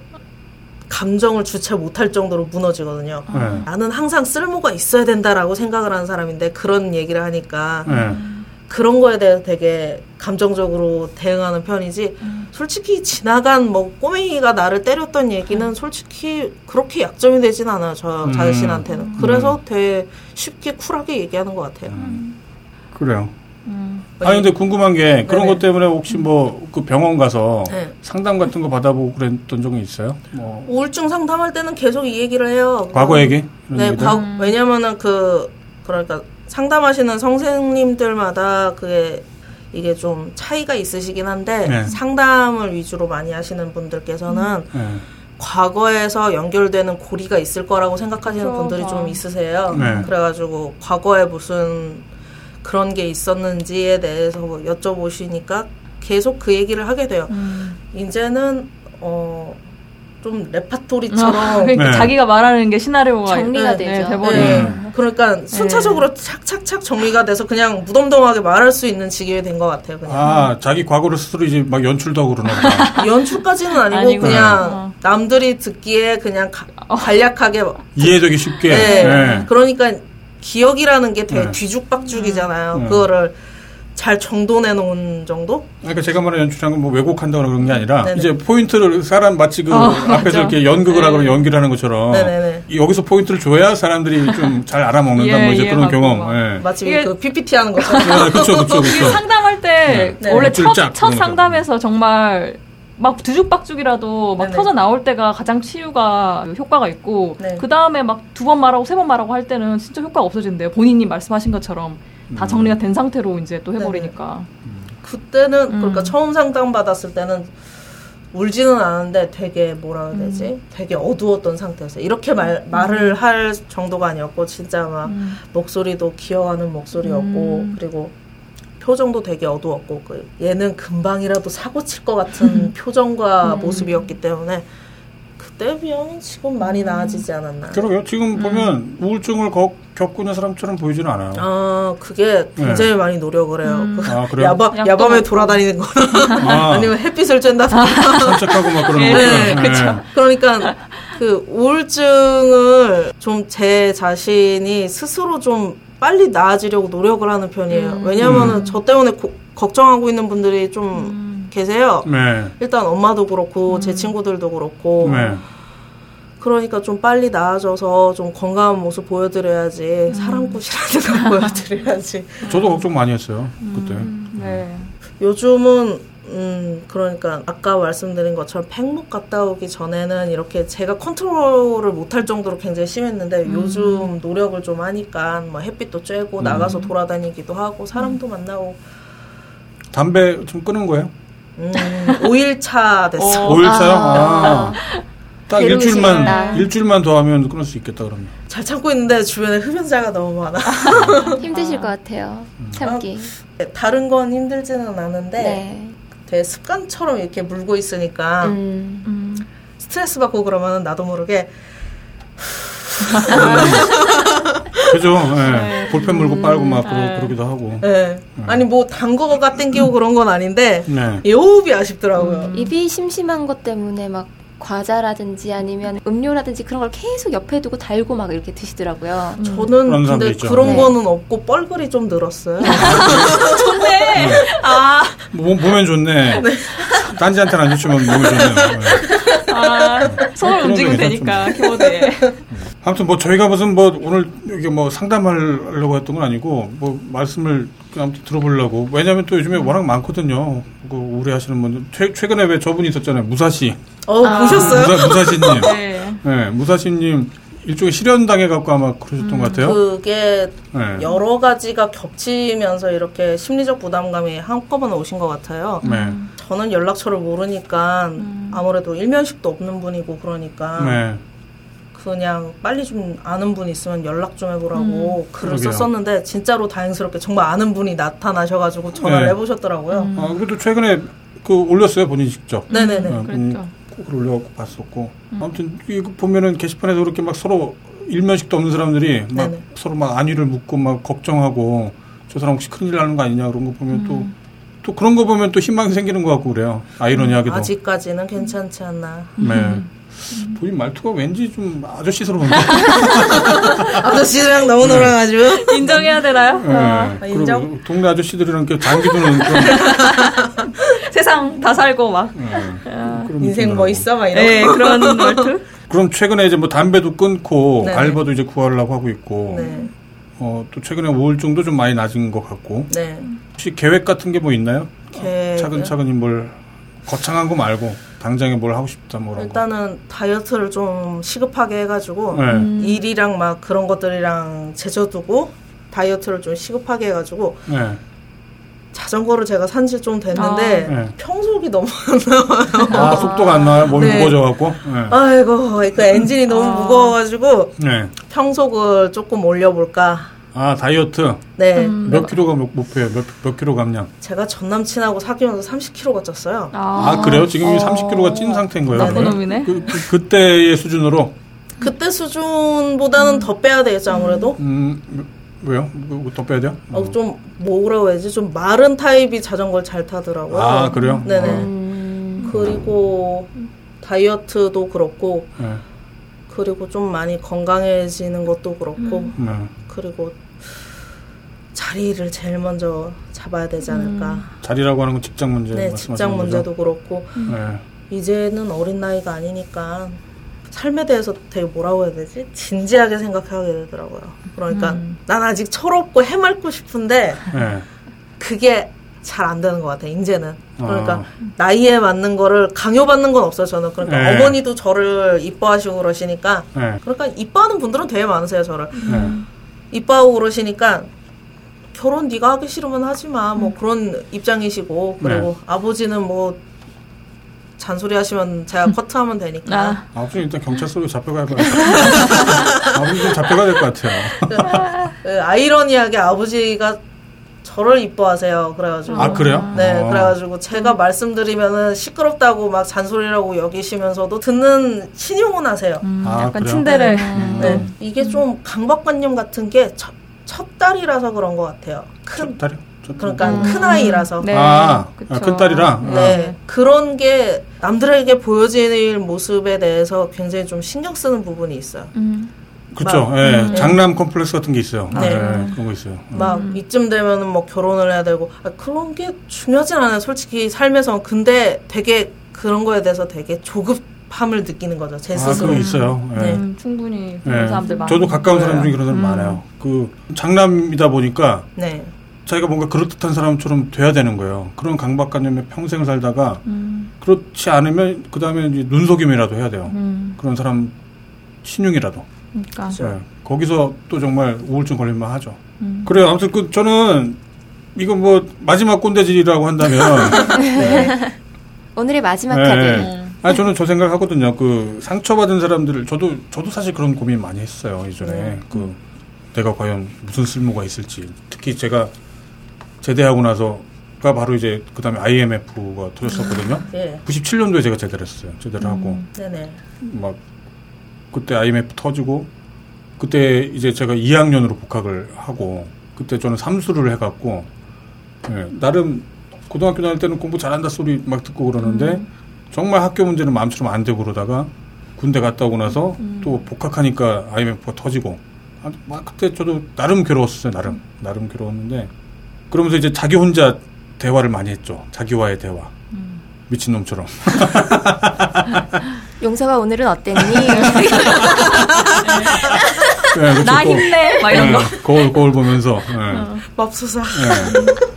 감정을 주체 못할 정도로 무너지거든요. 네. 나는 항상 쓸모가 있어야 된다라고 생각을 하는 사람인데 그런 얘기를 하니까 네. 그런 거에 대해서 되게 감정적으로 대응하는 편이지 솔직히 지나간 뭐 꼬맹이가 나를 때렸던 얘기는 솔직히 그렇게 약점이 되진 않아요 저 음. 자신한테는 그래서 되게 쉽게 쿨하게 얘기하는 것 같아요 그래요. 음. 아니 근데 궁금한 게 그런 네네. 것 때문에 혹시 뭐 그 병원 가서 네. 상담 같은 거 받아보고 그랬던 적이 있어요? 뭐 우울증 상담할 때는 계속 이 얘기를 해요 과거 얘기? 네, 얘기들? 과, 왜냐면은 그 그러니까 상담하시는 선생님들마다 그게 이게 좀 차이가 있으시긴 한데 네. 상담을 위주로 많이 하시는 분들께서는 네. 과거에서 연결되는 고리가 있을 거라고 생각하시는 그렇죠. 분들이 좀 있으세요. 네. 그래가지고 과거에 무슨 그런 게 있었는지에 대해서 뭐 여쭤보시니까 계속 그 얘기를 하게 돼요. 음. 이제는 어. 좀 어, 레파토리처럼 그러니까 네. 자기가 말하는 게 시나리오가 정리가 네, 되죠. 네, 돼버리는. 네. 음. 그러니까 순차적으로 착착착 정리가 돼서 그냥 무덤덤하게 말할 수 있는 지경이 된것 같아요. 그냥 아 자기 과거를 스스로 이제 막 연출도 하고 그러나 보다. 연출까지는 아니고, 아니고. 그냥 어. 남들이 듣기에 그냥 가- 간략하게 이해되기 쉽게. 네. 네. 그러니까 기억이라는 게 되게 네. 뒤죽박죽이잖아요. 네. 그거를 잘 정돈해 놓은 정도? 그러니까 제가 말하는 연출한 건 뭐 왜곡한다거나 그런 게 아니라 네네. 이제 포인트를 사람 마치 그 어, 앞에서 맞아. 이렇게 연극을 네. 하거나 연기를 하는 것처럼 네네네. 이- 여기서 포인트를 줘야 사람들이 좀 잘 알아먹는다 예, 뭐 이제 그런 이해하고 경험. 막. 예. 마치 이게- 그 PPT 하는 것처럼. 네, 그렇죠, 그렇죠, 이게 그렇죠. 상담할 때 네. 원래 네. 첫, 쫙첫 그러니까. 상담에서 정말 막 뒤죽박죽이라도 막 네네. 터져 나올 때가 가장 치유가 효과가 있고 네. 그 다음에 막 두 번 말하고 세 번 말하고 할 때는 진짜 효과가 없어진대요. 본인이 말씀하신 것처럼 다 음. 정리가 된 상태로 이제 또 해버리니까. 그때는 음. 그러니까 처음 상담 받았을 때는 울지는 않았는데 되게 뭐라 해야 되지? 음. 되게 어두웠던 상태였어요. 이렇게 말, 말을 할 정도가 아니었고 진짜 막 음. 목소리도 기어가는 목소리였고 음. 그리고 표정도 되게 어두웠고 그 얘는 금방이라도 사고 칠 것 같은 표정과 음. 모습이었기 때문에 그때 비하면 지금 많이 나아지지 않았나. 그러게요. 지금 보면 우울증을 거- 겪고 있는 사람처럼 보이지는 않아요. 아 그게 굉장히 많이 노력을 해요. 음. 그 아, 그래요? 야밤 야밤에. 돌아다니는 거 아, 아니면 햇빛을 쬐다. 산책하고 막 그러는 네, 거죠. 그쵸. 그러니까 그 우울증을 좀 제 자신이 스스로 좀 빨리 나아지려고 노력을 하는 편이에요. 음. 왜냐면은 음. 저 때문에 고- 걱정하고 있는 분들이 좀 음. 계세요. 네. 일단 엄마도 그렇고 제 친구들도 그렇고 네. 그러니까 좀 빨리 나아져서 좀 건강한 모습 보여드려야지 사랑꾼이라는 거 보여드려야지 저도 걱정 많이 했어요. 그때. 음, 네. 요즘은 음 그러니까 아까 말씀드린 것처럼 팽목 갔다 오기 전에는 이렇게 제가 컨트롤을 못할 정도로 굉장히 심했는데 음. 요즘 노력을 좀 하니까 뭐 햇빛도 쬐고 나가서 돌아다니기도 하고 사람도 만나고 담배 좀 끊은 거예요? 음 5일차 됐어. 어. 5일차요? 아. 아. 딱. 일주일만, 일주일만 더 하면 끊을 수 있겠다, 그러면. 잘 참고 있는데 주변에 흡연자가 너무 많아. 힘드실 것 같아요. 참기. 다른 건 힘들지는 않은데 네. 되게 습관처럼 이렇게 물고 있으니까 음. 음. 스트레스 받고 그러면 나도 모르게 그죠? 예. 볼펜 물고 빨고 막 그러, 네. 그러기도 하고. 예. 아니 뭐단 거가 땡기고 그런 건 아닌데 네. 이 호흡이 아쉽더라고요. 입이 심심한 것 때문에 막 과자라든지 아니면 음료라든지 그런 걸 계속 옆에 두고 달고 막 이렇게 드시더라고요. 저는 그런 사람도 근데 있죠. 그런 네. 거는 없고 뻘글이 좀 늘었어요. 좋네. 아, 몸, 보면 좋네. 딴지한테는 안 좋지만 몸에 좋네요. 예. 아, 손을 움직이면 거 되니까 키보드에. 아무튼 뭐 저희가 무슨 뭐 오늘 여기 뭐 상담하려고 했던 건 아니고 뭐 말씀을 아무튼 들어보려고 왜냐하면 또 요즘에 워낙 많거든요. 그 우려하시는 분들 최, 최근에 왜 저분이 있었잖아요. 무사시 어 아. 보셨어요? 무사, 무사시님. 네. 네, 무사시님 일종의 실현 당해 갖고 아마 그러셨던 것 같아요. 그게 네. 여러 가지가 겹치면서 이렇게 심리적 부담감이 한꺼번에 오신 것 같아요. 네. 저는 연락처를 모르니까 아무래도 일면식도 없는 분이고 그러니까 네. 그냥 빨리 좀 아는 분 있으면 연락 좀 해보라고 글을 그러게요. 썼었는데 진짜로 다행스럽게 정말 아는 분이 나타나셔가지고 전화를 네. 해보셨더라고요. 아, 그래도 최근에 그 올렸어요 본인이 직접. 네네네. 어, 본인이 그랬죠. 꼭 올려갖고 봤었고. 아무튼 이거 보면은 게시판에도 그렇게 막 서로 일면식도 없는 사람들이 막 네네. 서로 막 안위를 묻고 막 걱정하고 저 사람 혹시 큰일 나는 거 아니냐 그런 거 보면 또 또 그런 거 보면 또 희망이 생기는 것 같고 그래요. 아이러니하게도. 아직까지는 괜찮지 않나. 네. 본인 말투가 왠지 좀 아저씨스러운데. 아저씨랑 너무 놀아가지고. 인정해야 되나요? 예. 아, 그리고 인정? 동네 아저씨들이랑 이렇게 장기 두는 그런, 세상 다 살고 막. 예, 그런 인생. 뭐 있어? 막 이런. 네, 그런 말투. 그럼 최근에 이제 뭐 담배도 끊고 네네. 알바도 이제 구하려고 하고 있고 네. 어, 또 최근에 우울증도 좀 많이 낮은 것 같고 네. 혹시 계획 같은 게 뭐 있나요? 계획이요? 차근차근히 뭘 거창한 거 말고 당장에 뭘 하고 싶다 뭐라고. 일단은 다이어트를 좀 시급하게 해가지고 네. 음. 일이랑 막 그런 것들이랑 제쳐두고 다이어트를 좀 시급하게 해가지고 네. 자전거를 제가 산 지 좀 됐는데 아. 네. 평속이 너무 안 나와요. 아 속도가 안 나요? 몸이 네. 무거워져갖고. 네. 아이고 그 엔진이 너무 아. 무거워가지고 네. 평속을 조금 올려볼까. 아 다이어트 네. 음. 몇 킬로가 목- 목표예요? 몇, 몇 킬로 감량? 제가 전 남친하고 사귀면서 30kg가 쪘어요. 아, 그래요? 지금 이 어. 30킬로가 찐 상태인 거예요? 나쁜? 놈이네. 그, 그, 그때의 수준으로 그때 수준보다는 더 빼야 되겠죠 아무래도. 음 왜요? 뭐더 빼야 돼요? 어, 좀 뭐라고 해야지 좀 마른 타입이 자전거를 잘 타더라고요. 아 그래요? 네네. 어, 음, 그리고 다이어트도 그렇고 네. 그리고 좀 많이 건강해지는 것도 그렇고 네. 그리고 자리를 제일 먼저 잡아야 되지 않을까. 자리라고 하는 건 직장 문제 네, 직장 거죠? 문제도 그렇고 네. 이제는 어린 나이가 아니니까 삶에 대해서 되게 뭐라고 해야 되지? 진지하게 생각하게 되더라고요. 그러니까 음. 난 아직 철없고 해맑고 싶은데 네. 그게 잘 안 되는 것 같아요. 이제는 그러니까 아. 나이에 맞는 거를 강요받는 건 없어요. 저는 그러니까 네. 어머니도 저를 이뻐하시고 그러시니까 네. 그러니까 이뻐하는 분들은 되게 많으세요. 저를 네. 이뻐하고 그러시니까 결혼 네가 하기 싫으면 하지 마. 뭐 그런 입장이시고 그리고 네. 아버지는 뭐 잔소리 하시면 제가 커트하면 되니까 아, 아버지 일단 경찰서로 잡혀가야 될 것 같아요. 아버지 좀 잡혀가야 될 것 같아요. 그 아이러니하게 아버지가 저를 이뻐하세요. 그래가지고 아 그래요? 네, 어. 그래가지고 제가 말씀드리면은 시끄럽다고 막 잔소리라고 여기시면서도 듣는 신용은 하세요. 음, 아, 약간 그래요? 침대를. 음. 네, 이게 좀 강박관념 같은 게 첫, 첫 딸이라서 그런 것 같아요. 큰 딸이? 저- 그러니까 음. 큰 아이라서. 네. 아, 그쵸. 아, 큰 딸이라. 네, 그런 게 남들에게 보여지는 모습에 대해서 굉장히 좀 신경 쓰는 부분이 있어요. 음. 그렇죠. 막- 예, 음. 장남 컴플렉스 같은 게 있어요. 네. 예, 그런 거 있어요. 막 음. 이쯤 되면은 뭐 결혼을 해야 되고 아, 그런 게 중요하진 않아요. 솔직히 삶에서 근데 되게 그런 거에 대해서 되게 조급 함을 느끼는 거죠. 제 아, 스스로. 그거 있어요. 예. 네. 음, 충분히 그런 예. 사람들 많아요. 저도 가까운 사람 중에 그런 사람 음. 많아요. 그 장남이다 보니까 네. 자기가 뭔가 그럴듯한 사람처럼 돼야 되는 거예요. 그런 강박관념에 평생 살다가 음, 그렇지 않으면 그 다음에 이제 눈속임이라도 해야 돼요. 음, 그런 사람 신용이라도. 그러니까. 예. 거기서 또 정말 우울증 걸릴만 하죠. 음. 그래요. 아무튼 그 저는 이거 뭐 마지막 꼰대질이라고 한다면 오늘의 마지막 네. 카드. 아 저는 저 생각하거든요. 그 상처받은 사람들을 저도 저도 사실 그런 고민 많이 했어요 예전에 네. 그 내가 과연 무슨 쓸모가 있을지 특히 제가 제대하고 나서가 바로 이제 그 다음에 IMF가 터졌었거든요. 예. 97년도에 제가 제대를 했어요. 제대를 하고 네네. 막 그때 IMF 터지고 그때 이제 제가 2학년으로 복학을 하고 그때 저는 삼수를 해갖고 예, 나름 고등학교 다닐 때는 공부 잘한다 소리 막 듣고 그러는데 정말 학교 문제는 마음처럼 안 되고 그러다가 군대 갔다 오고 나서 또 복학하니까 IMF가 터지고 아, 막 그때 저도 나름 괴로웠어요 나름 나름 괴로웠는데 그러면서 이제 자기 혼자 대화를 많이 했죠 자기와의 대화 미친놈처럼 용서가 오늘은 어땠니? 예, 그렇죠. 나 거- 힘내! 막 이런 예, 거. 거울 거울 보면서 예. 맙소사. 예.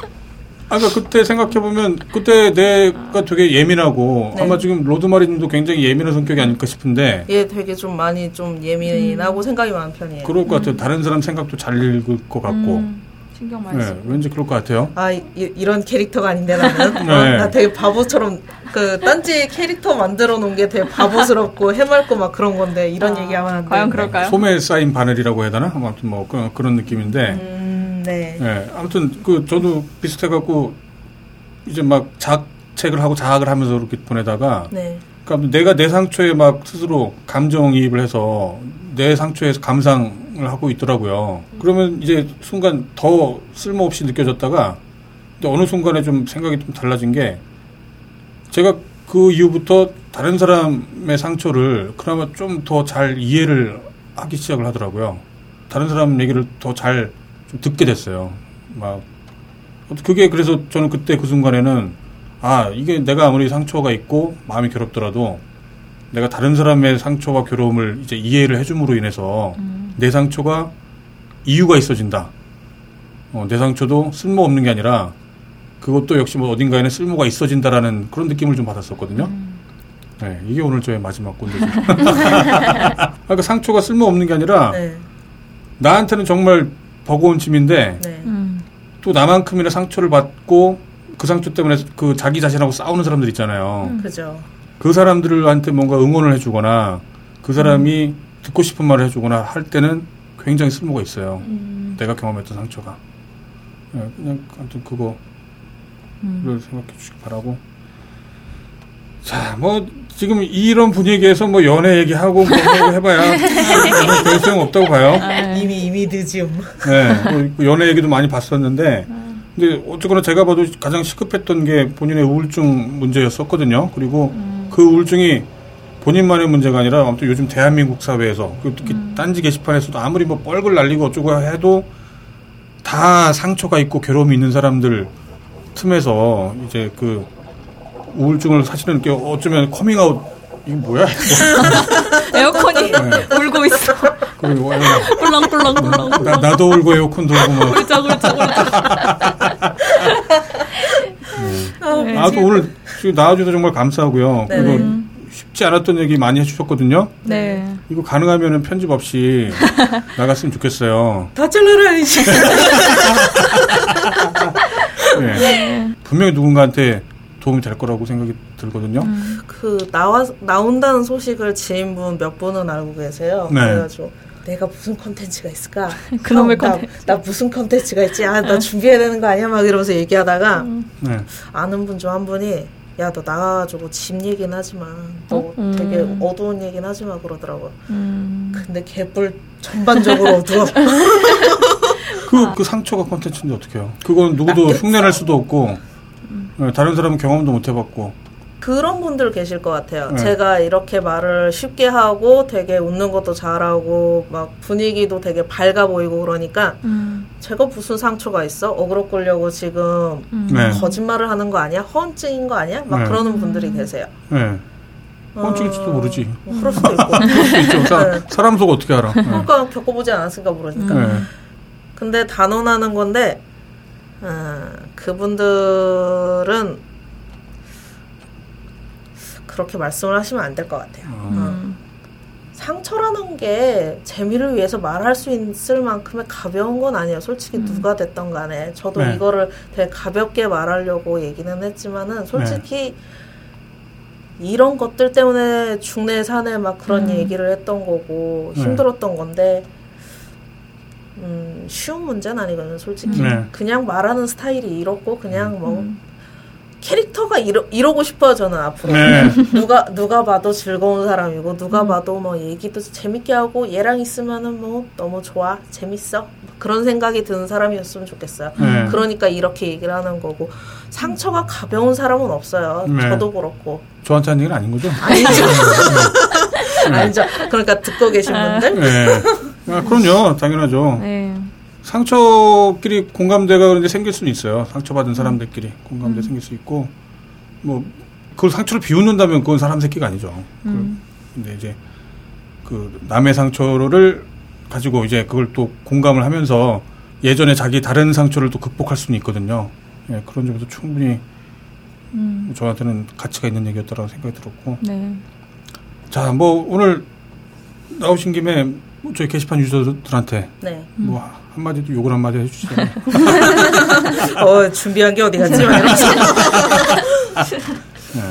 아, 그러니까 그때 생각해보면 그때 내가 되게 예민하고 네. 아마 지금 로드마리님도 굉장히 예민한 성격이 아닐까 싶은데 예, 되게 좀 많이 좀 예민하고 생각이 많은 편이에요. 그럴 것 같아요. 다른 사람 생각도 잘 읽을 것 같고 음, 신경 많이 예, 쓰고. 왠지 그럴 것 같아요. 아, 이, 런 캐릭터가 아닌데 나는 네. 어, 나 되게 바보처럼 그 딴지 캐릭터 만들어 놓은 게 되게 바보스럽고 해맑고 막 그런 건데 이런 아, 얘기하면 안 돼. 과연 그럴까요? 소매에 쌓인 바늘이라고 해야 되나? 아무튼 뭐 그런, 그런 느낌인데 음, 네. 예, 아무튼 그 저도 비슷해갖고 이제 막 자책을 하고 자학을 하면서 그렇게 보내다가 네. 그러니까 내가 내 상처에 막 스스로 감정이입을 해서 내 상처에서 감상을 하고 있더라고요. 그러면 이제 순간 더 쓸모없이 느껴졌다가 근데 어느 순간에 좀 생각이 좀 달라진 게 제가 그 이후부터 다른 사람의 상처를 그나마 좀 더 잘 이해를 하기 시작을 하더라고요. 다른 사람 얘기를 더 잘 듣게 됐어요. 막 그게 그래서 저는 그때 그 순간에는 아 이게 내가 아무리 상처가 있고 마음이 괴롭더라도 내가 다른 사람의 상처와 괴로움을 이제 이해를 해줌으로 인해서 내 상처가 이유가 있어진다. 어, 내 상처도 쓸모 없는 게 아니라 그것도 역시 뭐 어딘가에는 쓸모가 있어진다라는 그런 느낌을 좀 받았었거든요. 네, 이게 오늘 저의 마지막 꼰대죠. 그러니까 상처가 쓸모 없는 게 아니라 네. 나한테는 정말 버거운 짐인데 네. 음. 또 나만큼이나 상처를 받고 그 상처 때문에 그 자기 자신하고 싸우는 사람들 있잖아요. 그죠. 그 사람들한테 뭔가 응원을 해주거나 그 사람이 듣고 싶은 말을 해주거나 할 때는 굉장히 쓸모가 있어요. 내가 경험했던 상처가. 예, 그냥 아무튼 그거를 생각해 주시기 바라고. 자, 뭐 지금 이런 분위기에서 뭐 연애 얘기하고 뭐 해봐야 별 소용 없다고 봐요. 이미 이미 늦음. 네, 뭐 연애 얘기도 많이 봤었는데, 근데 어쨌거나 제가 봐도 가장 시급했던 게 본인의 우울증 문제였었거든요. 그리고 그 우울증이 본인만의 문제가 아니라 아무튼 요즘 대한민국 사회에서 그 특히 딴지 게시판에서도 아무리 뭐 뻘글 날리고 어쩌고 해도 다 상처가 있고 괴로움이 있는 사람들 틈에서 이제 그 우울증을 사실은 이렇게 어쩌면 커밍아웃 이게 뭐야? 에어컨이 울고 있어. 그리고 꿀렁꿀렁꿀렁. 나, 나도 울고 에어컨도 울고 뭐 그렇죠, 그렇죠, 그렇죠. 네. 아, 또 오늘 지금 나와주셔서 정말 감사하고요. 네. 그리고 쉽지 않았던 얘기 많이 해주셨거든요. 네. 이거 가능하면 편집 없이 나갔으면 좋겠어요. 다 잘라라 이제. 예. 분명히 누군가한테 도움이 될 거라고 생각이 들거든요. 그 나와 나온다는 소식을 지인분 몇 분은 알고 계세요. 네. 그래가지고 내가 무슨 컨텐츠가 있을까? 그놈의 아, 나-. 나, 무슨 컨텐츠가 있지? 아, 나 준비해야 되는 거 아니야? 막 이러면서 얘기하다가 네. 아는 분 중 한 분이 야 너 나가가지고 집 얘기는 하지 마. 너 어? 음. 되게 어두운 얘기는 하지 마 그러더라고. 음. 근데 개뿔 전반적으로 어두워. 그, 그 상처가 콘텐츠인데 어떡해요. 그건 누구도 낚였어. 흉내낼 수도 없고, 예, 다른 사람은 경험도 못 해봤고, 그런 분들 계실 것 같아요. 네. 제가 이렇게 말을 쉽게 하고 되게 웃는 것도 잘하고 막 분위기도 되게 밝아 보이고 그러니까 음. 제가 무슨 상처가 있어? 어그로 끌려고 지금 네. 거짓말을 하는 거 아니야? 허언증인 거 아니야? 막 네. 그러는 분들이 계세요. 예. 뻔찍일지도 모르지. 뭐 그럴 수도 있고. 그럴 수도 있죠. 사, 네. 사람 속 어떻게 알아. 예. 그러니까 겪어보지 않았으니까 모르니까. 예. 근데 단언하는 건데 어, 그분들은 그렇게 말씀을 하시면 안 될 것 같아요. 어. 상처라는 게 재미를 위해서 말할 수 있을 만큼의 가벼운 건 아니에요. 솔직히 누가 됐던 간에 저도 네. 이거를 되게 가볍게 말하려고 얘기는 했지만은 솔직히 이런 것들 때문에 중내 산에 막 그런 얘기를 했던 거고 네. 힘들었던 건데 음, 쉬운 문제는 아니거든요. 솔직히 네. 그냥 말하는 스타일이 이렇고 그냥 뭐 캐릭터가 이러, 이러고 싶어요. 저는 앞으로 네. 누가 누가 봐도 즐거운 사람이고 누가 봐도 뭐 얘기도 재밌게 하고 얘랑 있으면은 뭐 너무 좋아 재밌어 그런 생각이 드는 사람이었으면 좋겠어요. 네. 그러니까 이렇게 얘기를 하는 거고 상처가 가벼운 사람은 없어요. 네. 저도 그렇고 저한테 한 얘기는 아닌 거죠? 아니죠. 아니죠. 그러니까 듣고 계신 분들 네. 아, 그럼요. 당연하죠. 네. 상처끼리 공감대가 그런데 생길 수는 있어요. 상처받은 사람들끼리 공감대 생길 수 있고, 뭐, 그걸 상처를 비웃는다면 그건 사람 새끼가 아니죠. 그- 근데 이제, 그, 남의 상처를 가지고 이제 그걸 또 공감을 하면서 예전에 자기 다른 상처를 또 극복할 수는 있거든요. 예, 그런 점에서 충분히 저한테는 가치가 있는 얘기였다고 생각이 들었고. 네. 자, 뭐, 오늘 나오신 김에 뭐 저희 게시판 유저들한테 네. 뭐 한마디도 욕을 한마디 해주시잖아요. 어, 준비한 게 어디 갔지? 네.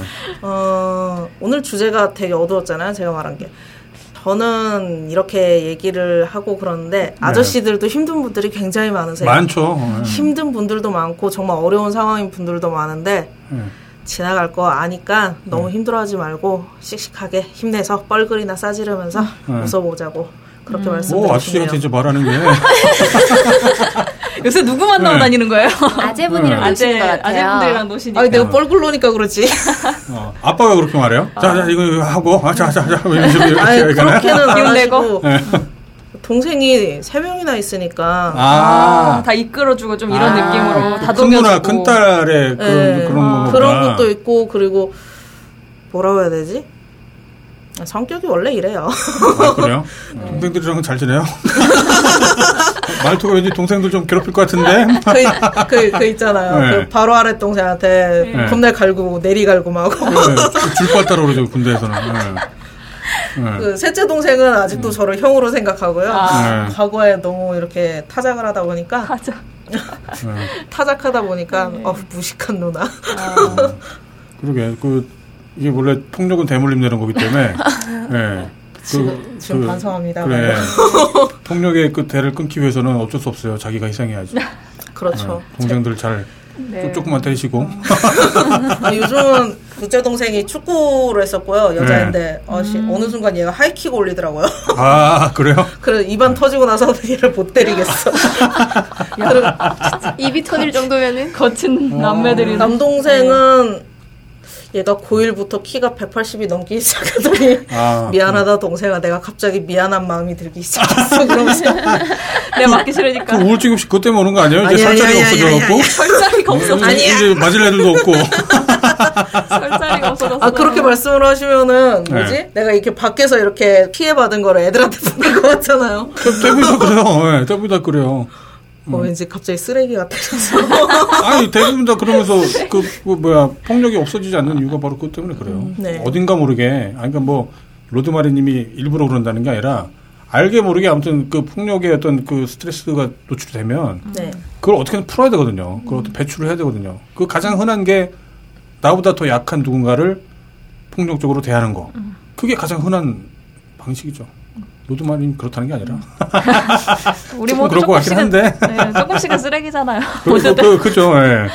어, 오늘 주제가 되게 어두웠잖아요. 제가 말한 게. 저는 이렇게 얘기를 하고 그러는데 아저씨들도 힘든 분들이 굉장히 많으세요. 많죠. 예. 힘든 분들도 많고 정말 어려운 상황인 분들도 많은데 예. 지나갈 거 아니까 너무 힘들어하지 말고 씩씩하게 힘내서 뻘글이나 싸지르면서 네. 웃어보자고 그렇게 뭐 말씀드리고 아저씨한테 싶네요. 이제 말하는 게 요새 누구 만나고 네. 다니는 거예요? 아재분이랑 음. 노시는 것 같아요. 아재분들이랑 노시니까. 아니 내가 뻘굴러니까 그렇지. 어, 아빠가 그렇게 말해요? 자, 자, 이거 하고, 아, 자, 자, 자, 이렇게? 그렇게는 안 기운 내고? 네. 동생이 세 명이나 있으니까 아, 다 이끌어주고 좀 이런 아, 느낌으로 큰 다독여주고. 누나, 큰 딸의 그런, 네. 그런 아. 그런 것도 있고 그리고 뭐라고 해야 되지? 성격이 원래 이래요. 아, 그래요? 동생들이랑은 잘 지내요? 말투가 왠지 동생들 좀 괴롭힐 것 같은데? 그, 그, 그 있잖아요. 네. 그 바로 아래 동생한테 네. 겁날 갈고 내리 갈고 막 하고. 네, 줄빨 따라 그러죠, 군대에서는. 네. 네. 그 셋째 동생은 아직도 저를 형으로 생각하고요. 아. 네. 과거에 너무 이렇게 타작을 하다 보니까. 네. 타작하다 보니까 네. 어, 무식한 누나. 아, 그러게, 그, 이게 원래 폭력은 대물림 내는 거기 때문에, 예. 지금, 지금 반성합니다. 그래. 폭력의 그 대를 끊기 위해서는 어쩔 수 없어요. 자기가 희생해야지. 그렇죠. 네. 동생들 잘 네. 조금만 때리시고. 아, 요즘은 둘째 동생이 축구를 했었고요. 여자인데 네. 어, 씨, 어느 순간 얘가 하이킥 올리더라고요. 아, 그래요? 그래 입안 터지고 나서 얘를 못 때리겠어. 그리고 입이 터질 정도면은 거친 남매들이. 남동생은 얘가 고1부터 키가 180이 넘기 시작하더니 아, 미안하다 동생아 내가 갑자기 미안한 마음이 들기 시작했어 그러면서 내가 맞기 싫으니까. 그 우울증 없이 그것 때문에 오는 거 아니에요? 이제 아니야, 아니야, 아니야, 없어져갖고. 설자리가 없어서. 이제, 이제 맞을 애들도 없고. 설자리가 없어졌어. 아 그렇게 말씀을 하시면은 뭐지? 네. 내가 이렇게 밖에서 이렇게 피해 받은 거를 애들한테 보낸 것 같잖아요. 대부분 다 그래요. 예, 대부분 다 그래요. 어, 왠지 갑자기 쓰레기 같아서. 아니, 대부분 다 그러면서 그, 그 뭐야, 폭력이 없어지지 않는 이유가 바로 그것 때문에 그래요. 네. 어딘가 모르게, 아니, 그러니까 뭐, 로드마리 님이 일부러 그런다는 게 아니라, 알게 모르게 아무튼 그 폭력의 어떤 그 스트레스가 노출되면, 네. 그걸 어떻게든 풀어야 되거든요. 그걸 어떻게 배출을 해야 되거든요. 그 가장 흔한 게 나보다 더 약한 누군가를 폭력적으로 대하는 거. 그게 가장 흔한 방식이죠. 로드마린 그렇다는 게 아니라. 우리 모두 그럴 것 같긴 조금씩은 한데. 네, 조금씩은 쓰레기잖아요. 그, 그. 그, 그죠. 예.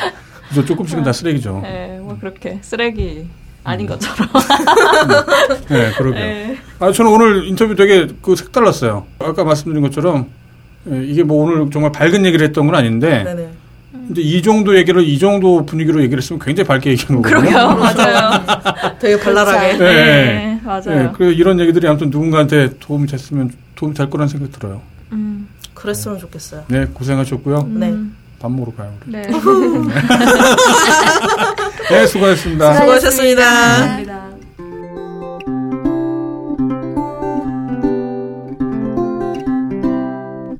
그죠. 조금씩은 다 쓰레기죠. 네, 뭐 그렇게 쓰레기 아닌 것처럼. 네, 그러게요. 네. 아, 저는 오늘 인터뷰 되게 그 색달랐어요. 아까 말씀드린 것처럼 예, 이게 뭐 오늘 정말 밝은 얘기를 했던 건 아닌데 네네. 근데 이 정도 얘기를 이 정도 분위기로 얘기를 했으면 굉장히 밝게 얘기한 거거든요. 그러게요, 맞아요. 되게 발랄하게. 네. 네, 맞아요. 예, 그리고 이런 얘기들이 아무튼 누군가한테 도움이 됐으면 도움이 될 거라는 생각이 들어요. 음, 그랬으면 좋겠어요. 네, 고생하셨고요. 네. 음, 밥 먹으러 가요. 우리. 네. 네, 수고하셨습니다. 수고하셨습니다. 감사합니다.